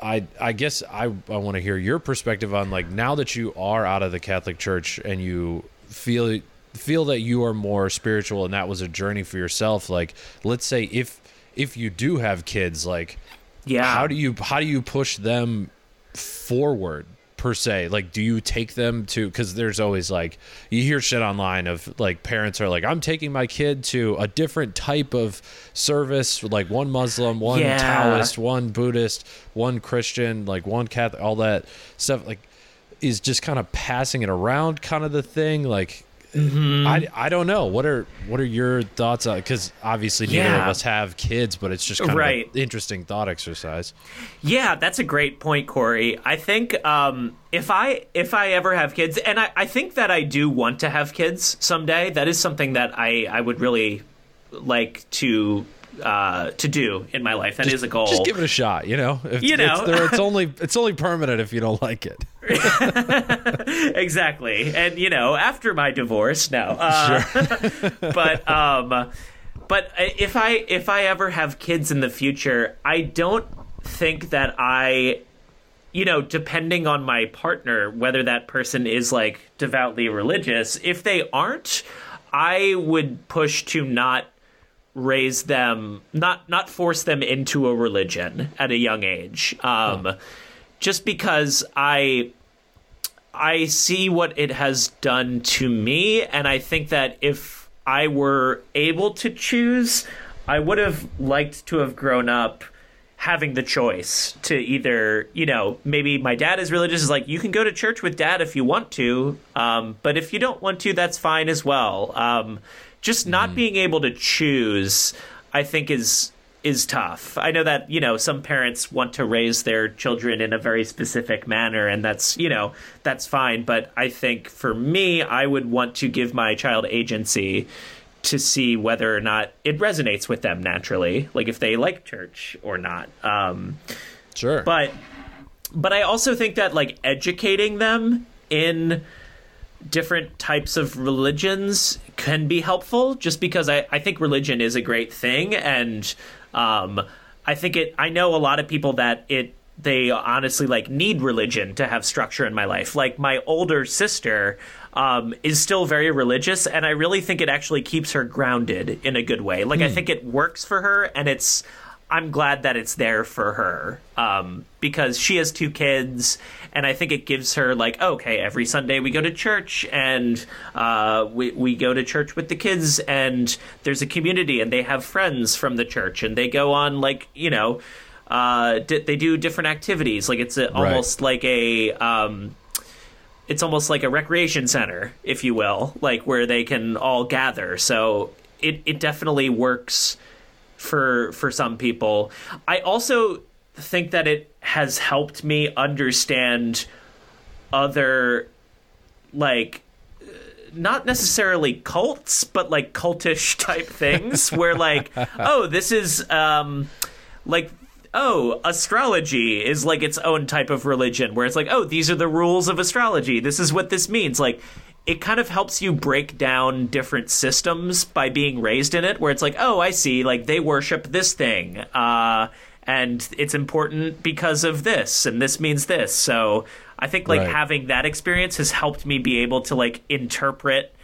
I I guess I I want to hear your perspective on like now that you are out of the Catholic Church and you feel feel that you are more spiritual and that was a journey for yourself like let's say if if you do have kids like yeah how do you how do you push them forward per se like do you take them to because there's always like you hear shit online of like parents are like i'm taking my kid to a different type of service like one muslim one yeah. taoist one buddhist one christian like one catholic all that stuff like is just kind of passing it around kind of the thing like Mm-hmm. I, I don't know. What are what are your thoughts on? Because obviously neither yeah. of us have kids, but it's just kind right. of an interesting thought exercise. Yeah, that's a great point, Corey. I think um, if I if I ever have kids, and I, I think that I do want to have kids someday. That is something that I I would really like to uh, to do in my life. That just, is a goal. Just give it a shot. You know, if, you know, it's, it's, only it's only permanent if you don't like it. exactly, and you know, after my divorce, no. Uh, sure. but um, but if I if I ever have kids in the future, I don't think that I you know, depending on my partner, whether that person is like devoutly religious, if they aren't, I would push to not raise them not not force them into a religion at a young age um, oh. just because i i see what it has done to me and i think that if i were able to choose i would have liked to have grown up having the choice to either you know maybe my dad is religious is like you can go to church with dad if you want to um, but if you don't want to that's fine as well um, just not mm. being able to choose, I think is is tough. I know that, you know, some parents want to raise their children in a very specific manner and that's, you know, that's fine, but I think for me, I would want to give my child agency to see whether or not it resonates with them naturally, like if they like church or not. Um Sure. But but I also think that like educating them in different types of religions can be helpful just because I, I think religion is a great thing and um, I think it I know a lot of people that it they honestly like need religion to have structure in my life. Like my older sister um, is still very religious, and I really think it actually keeps her grounded in a good way. Like I hmm. think it works for her, and it's I'm glad that it's there for her um, because she has two kids, and I think it gives her like, okay, every Sunday we go to church, and uh, we we go to church with the kids, and there's a community, and they have friends from the church, and they go on like you know, uh, d- they do different activities, like it's a, almost right. like a. Um, it's almost like a recreation center, if you will, like where they can all gather. So it, it definitely works for for some people. I also think that it has helped me understand other like not necessarily cults, but like cultish type things where like, oh, this is um like oh, astrology is like its own type of religion where it's like, oh, these are the rules of astrology. This is what this means. Like it kind of helps you break down different systems by being raised in it where it's like, oh, I see, like they worship this thing. Uh and it's important because of this and this means this. So I think like Right. having that experience has helped me be able to like interpret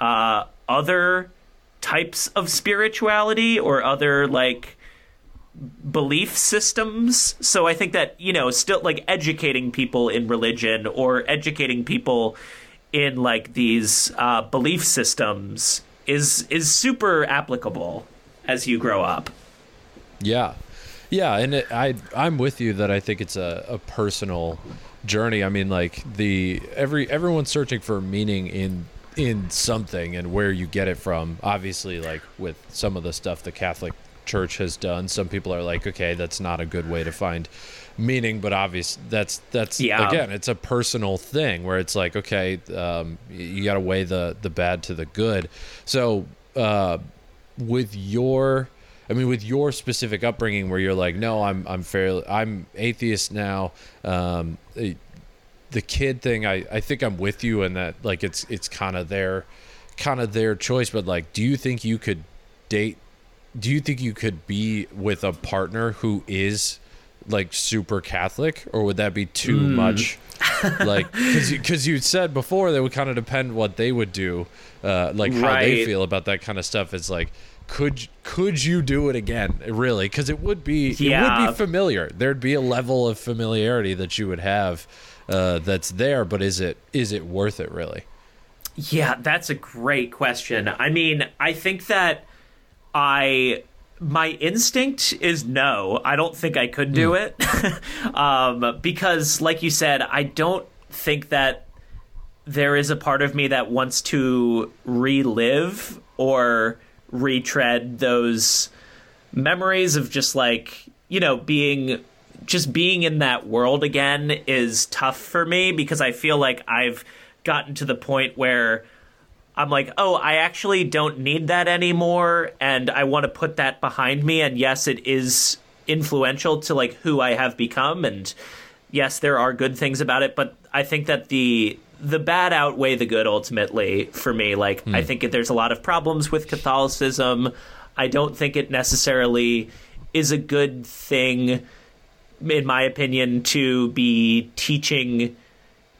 uh, other types of spirituality or other like belief systems. So I think that you know, still like educating people in religion or educating people in like these uh, belief systems is is super applicable as you grow up. Yeah, yeah, and it, I I'm with you that I think it's a, a personal journey. I mean, like the every everyone's searching for meaning in in something and where you get it from. Obviously, like with some of the stuff the Catholic Church has done, some people are like, okay, that's not a good way to find meaning but obvious that's that's Yeah. again it's a personal thing where it's like okay um, you got to weigh the the bad to the good so uh, with your I mean with your specific upbringing where you're like no I'm I'm fairly I'm atheist now um the kid thing I I think I'm with you in that like it's it's kind of their kind of their choice but like do you think you could date do you think you could be with a partner who is like super Catholic, or would that be too Hmm. much? like, because you, you said before that would kind of depend what they would do, uh, like how they feel about that kind of stuff. It's like, could could you do it again? Really? Because it would be it would be familiar. There'd be a level of familiarity that you would have uh, that's there, but is it is it worth it really? Yeah, that's a great question. I mean, I think that I my instinct is no. I don't think I could do it. um, because like you said, I don't think that there is a part of me that wants to relive or retread those memories of just like you know being just being in that world again is tough for me because I feel like I've gotten to the point where I'm like, oh, I actually don't need that anymore, and I want to put that behind me. And yes, it is influential to like who I have become, and yes, there are good things about it, but I think that the the bad outweigh the good ultimately for me. Like, I hmm. think there's a lot of problems with Catholicism. I don't think it necessarily is a good thing, in my opinion, to be teaching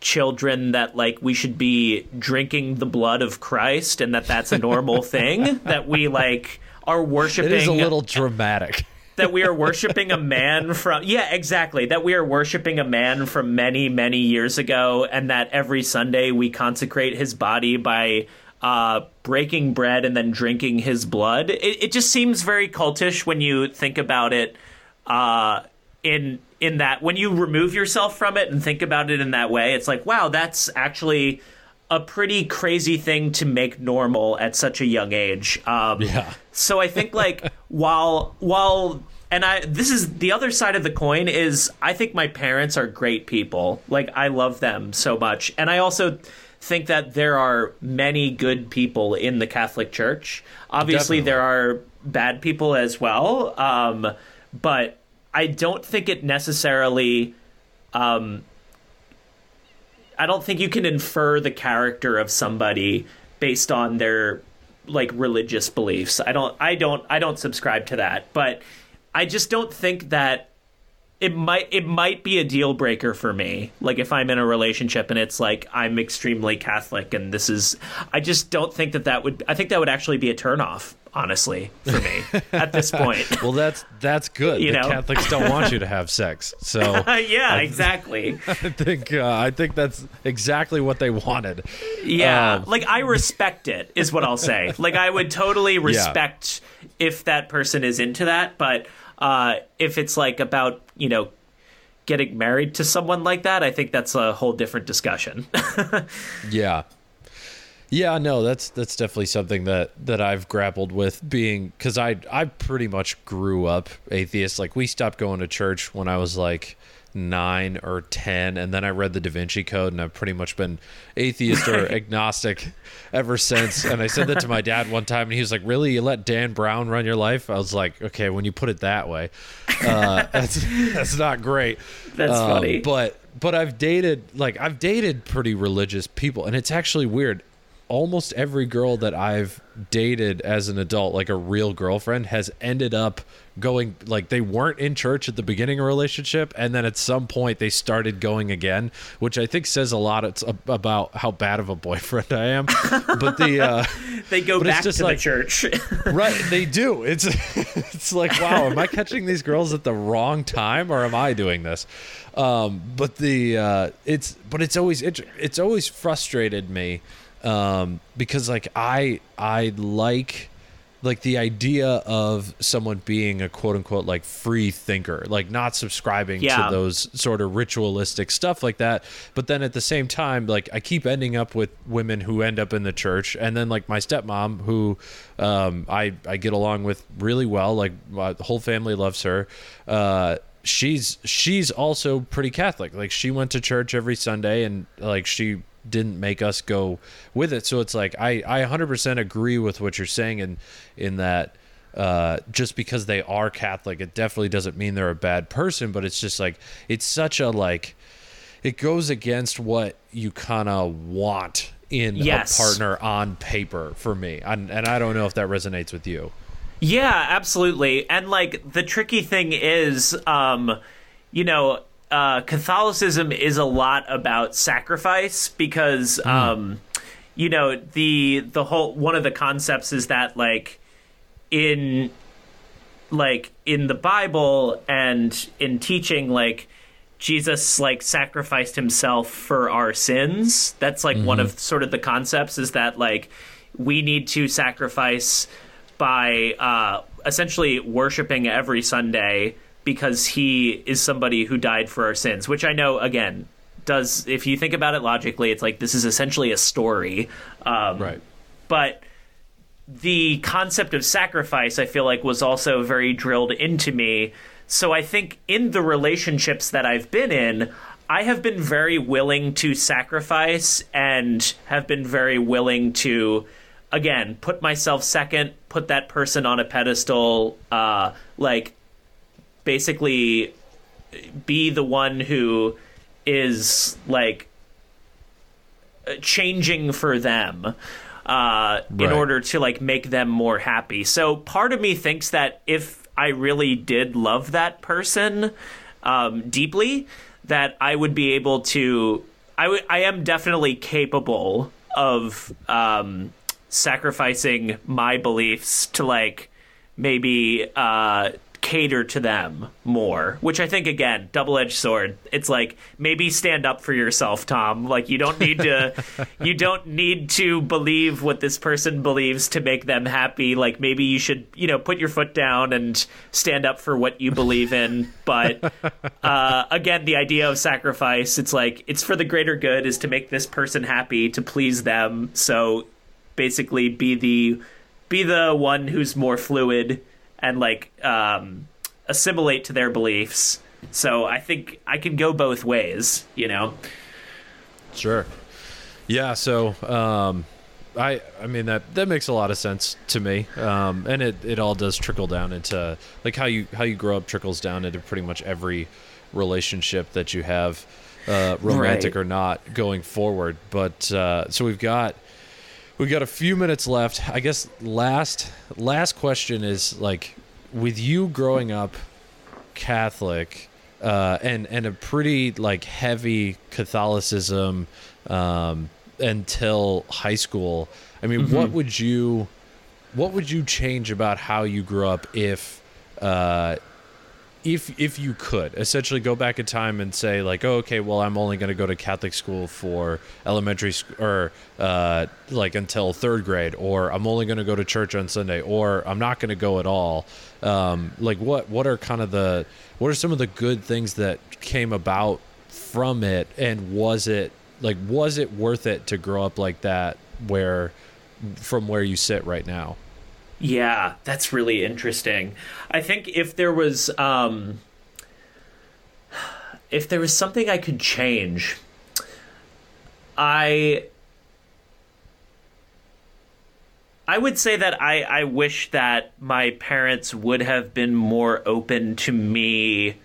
children that like we should be drinking the blood of Christ and that that's a normal thing? That we like are worshiping It is a little dramatic. that we are worshiping a man from yeah exactly. That we are worshiping a man from many many years ago and that every sunday we consecrate his body by uh, breaking bread and then drinking his blood. It, it just seems very cultish when you think about it uh, in in that when you remove yourself from it and think about it in that way it's like wow that's actually a pretty crazy thing to make normal at such a young age um, Yeah. so I think like while while and I this is the other side of the coin is I think my parents are great people. Like I love them so much. And I also think that there are many good people in the Catholic Church. Obviously Definitely. there are bad people as well. Um but I don't think it necessarily um I don't think you can infer the character of somebody based on their like religious beliefs. I don't I don't I don't subscribe to that. But I just don't think that it might it might be a deal breaker for me. Like if I'm in a relationship and it's like I'm extremely Catholic and this is I just don't think that that would I think that would actually be a turnoff honestly for me at this point. Well, that's that's good. You the know? Catholics don't want you to have sex, so yeah, exactly. I think uh, I think that's exactly what they wanted. Yeah, Um, like I respect it is what I'll say. Like I would totally respect if that person is into that, but uh, if it's like about you know getting married to someone like that, I think that's a whole different discussion. Yeah. Yeah, no, that's that's definitely something that that I've grappled with being cuz I I pretty much grew up atheist. Like we stopped going to church when I was like nine or ten, and then I read the Da Vinci Code, and I've pretty much been atheist or agnostic ever since. And I said that to my dad one time, and he was like, "Really? You let Dan Brown run your life?" I was like, "Okay, when you put it that way, uh, that's that's not great." That's Um, funny. But but I've dated like I've dated pretty religious people, and it's actually weird. Almost every girl that I've dated as an adult, like a real girlfriend, has ended up going like they weren't in church at the beginning of a relationship, and then at some point they started going again, which I think says a lot it's about how bad of a boyfriend I am. But the uh, They go back to just the church. right they do it's it's like wow am i catching these girls at the wrong time or am i doing this um but the uh it's but it's always it, it's always frustrated me um because like i i like like the idea of someone being a quote unquote like free thinker like not subscribing Yeah. to those sort of ritualistic stuff like that. But then at the same time like i keep ending up with women who end up in the church. And then like my stepmom who um i i get along with really well like my whole family loves her. Uh she's she's also pretty catholic. Like she went to church every sunday and like she didn't make us go with it so it's like i i 100% agree with what you're saying in in that uh, just because they are Catholic, it definitely doesn't mean they're a bad person. But it's just like it's such a like it goes against what you kind of want in Yes. a partner on paper for me, and, and I don't know if that resonates with you. Yeah, absolutely. And like the tricky thing is, um, you know, uh, Catholicism is a lot about sacrifice because, um, you know, the the whole one of the concepts is that like in like in the Bible and in teaching, like Jesus like sacrificed himself for our sins. That's like one of sort of the concepts is that like we need to sacrifice by uh, essentially worshiping every Sunday because he is somebody who died for our sins. Which I know again does if you think about it logically, it's like this is essentially a story. Um, Right. but the concept of sacrifice i feel like was also very drilled into me so i think in the relationships that i've been in i have been very willing to sacrifice and have been very willing to again put myself second put that person on a pedestal uh like basically be the one who is like changing for them uh, in order to like make them more happy. So part of me thinks that if I really did love that person um, deeply, that I would be able to. I I am definitely capable of um, sacrificing my beliefs to like maybe uh, cater to them more which i think again double-edged sword. It's like maybe stand up for yourself tom. Like you don't need to you don't need to believe what this person believes to make them happy. Like maybe you should you know put your foot down and stand up for what you believe in. But uh, again the idea of sacrifice it's like it's for the greater good is to make this person happy to please them. So basically be the be the one who's more fluid and like um, assimilate to their beliefs. So I think I can go both ways, you know. Sure. Yeah. So, um, I I mean that that makes a lot of sense to me, um, and it, it all does trickle down into like how you how you grow up trickles down into pretty much every relationship that you have, uh, romantic Right. or not, going forward. But uh, so we've got we've got a few minutes left. I guess last last question is like with you growing up Catholic uh, and and a pretty like heavy Catholicism um, until high school. I mean, what would you what would you change about how you grew up if uh, if if you could essentially go back in time and say like oh, okay well i'm only going to go to catholic school for elementary sc- or uh, like until third grade or i'm only going to go to church on sunday or i'm not going to go at all. Um, like what what are kind of the what are some of the good things that came about from it? And was it like was it worth it to grow up like that where from where you sit right now Yeah, that's really interesting. I think if there was um if there was something I could change, I I would say that I, I wish that my parents would have been more open to me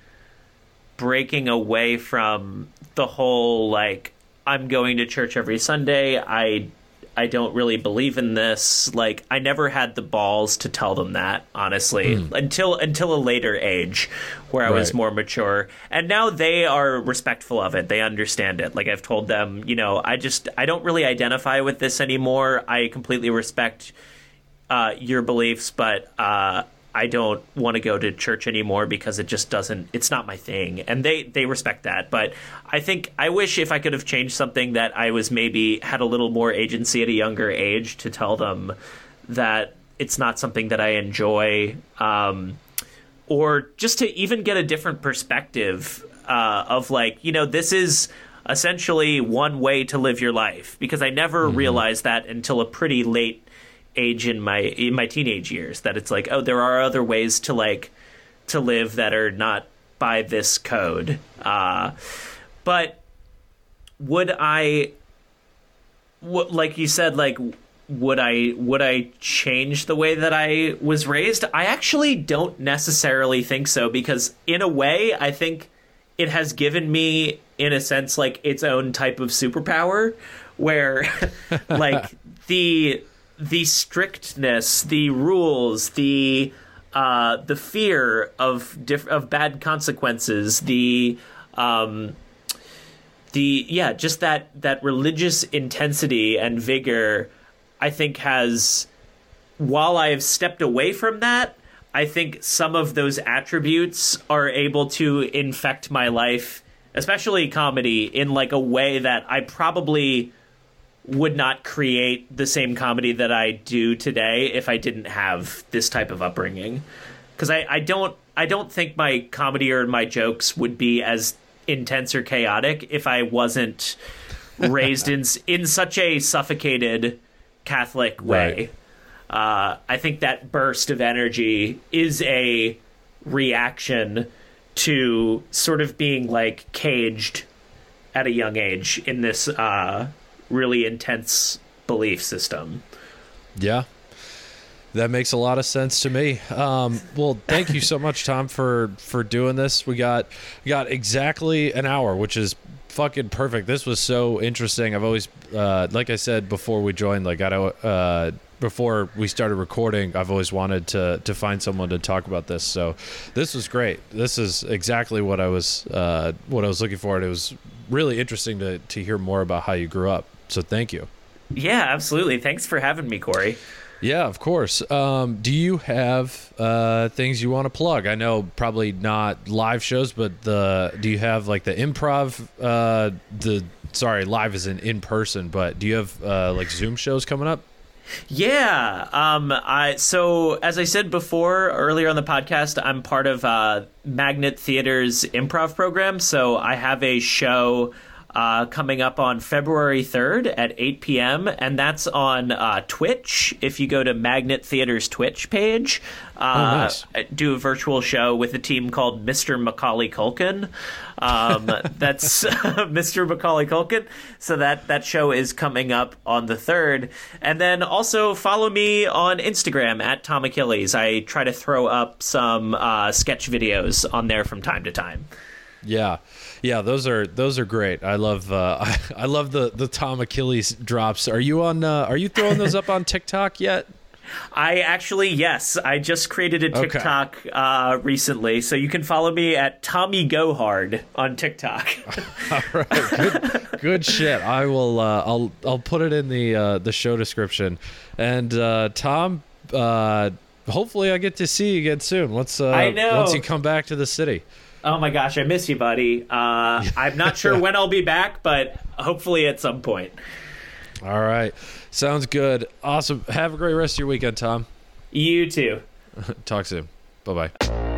breaking away from the whole like I'm going to church every Sunday. I I don't really believe in this. Like I never had the balls to tell them that, honestly, mm. until until a later age where I right. was more mature. And now they are respectful of it. They understand it. Like I've told them, you know, I just I don't really identify with this anymore. I completely respect uh, your beliefs, but uh, I don't want to go to church anymore because it just doesn't it's not my thing. And they they respect that. But I think I wish if I could have changed something that I was maybe had a little more agency at a younger age to tell them that it's not something that I enjoy um, or just to even get a different perspective uh, of like you know this is essentially one way to live your life. Because I never mm-hmm. realized that until a pretty late age in my in my teenage years that it's like oh there are other ways to like to live that are not by this code. Uh, but would i what like you said like would i would i change the way that i was raised? I actually don't necessarily think so because in a way i think it has given me in a sense like its own type of superpower where like the the strictness, the rules, the uh, the fear of diff- of bad consequences, the um, the yeah, just that that religious intensity and vigor, I think has. While I have stepped away from that, I think some of those attributes are able to infect my life, especially comedy, in like a way that I probably would not create the same comedy that I do today if I didn't have this type of upbringing. Because I, I don't I don't think my comedy or my jokes would be as intense or chaotic if I wasn't raised in in such a suffocated Catholic way. Right. Uh, I think that burst of energy is a reaction to sort of being like caged at a young age in this uh, really intense belief system. Yeah. That makes a lot of sense to me. Um, well, thank you so much, Tom, for for doing this. We got we got exactly an hour, which is fucking perfect. This was so interesting. I've always, uh, like I said before we joined, like I uh, before we started recording, I've always wanted to to find someone to talk about this. So this was great. This is exactly what I was uh, what I was looking for, and it was really interesting to to hear more about how you grew up. So thank you. Yeah, absolutely. Thanks for having me, Corey. Yeah, of course. Um, do you have uh, things you want to plug? I know probably not live shows, but the do you have like the improv? Uh, the sorry, live is in person, but do you have uh, like Zoom shows coming up? Yeah. Um. I so as I said before earlier on the podcast, I'm part of uh, Magnet Theater's improv program. So I have a show uh, coming up on February 3rd at 8 p.m., and that's on uh, Twitch. If you go to Magnet Theater's Twitch page, uh, oh, nice. do a virtual show with a team called Mr. Macaulay Culkin. Um, that's Mr. Macaulay Culkin. So that that show is coming up on the third, and then also follow me on Instagram at Tom Achilles. I try to throw up some uh, sketch videos on there from time to time. Yeah. Yeah, those are those are great. I love uh, I, I love the the Tom Achilles drops. Are you on? Uh, are you throwing those up on TikTok yet? I actually yes, I just created a TikTok okay. uh, recently, so you can follow me at Tommy Go Hard on TikTok. All right, good, good shit. I will. Uh, I'll I'll put it in the uh, the show description. And uh, Tom, uh, hopefully I get to see you again soon. Let's. Uh, I know. Once you come back to the city. Oh my gosh, I miss you, buddy. Uh, I'm not sure when I'll be back, but hopefully at some point. All right. Sounds good. Awesome. Have a great rest of your weekend, Tom. You too. Talk soon. Bye bye.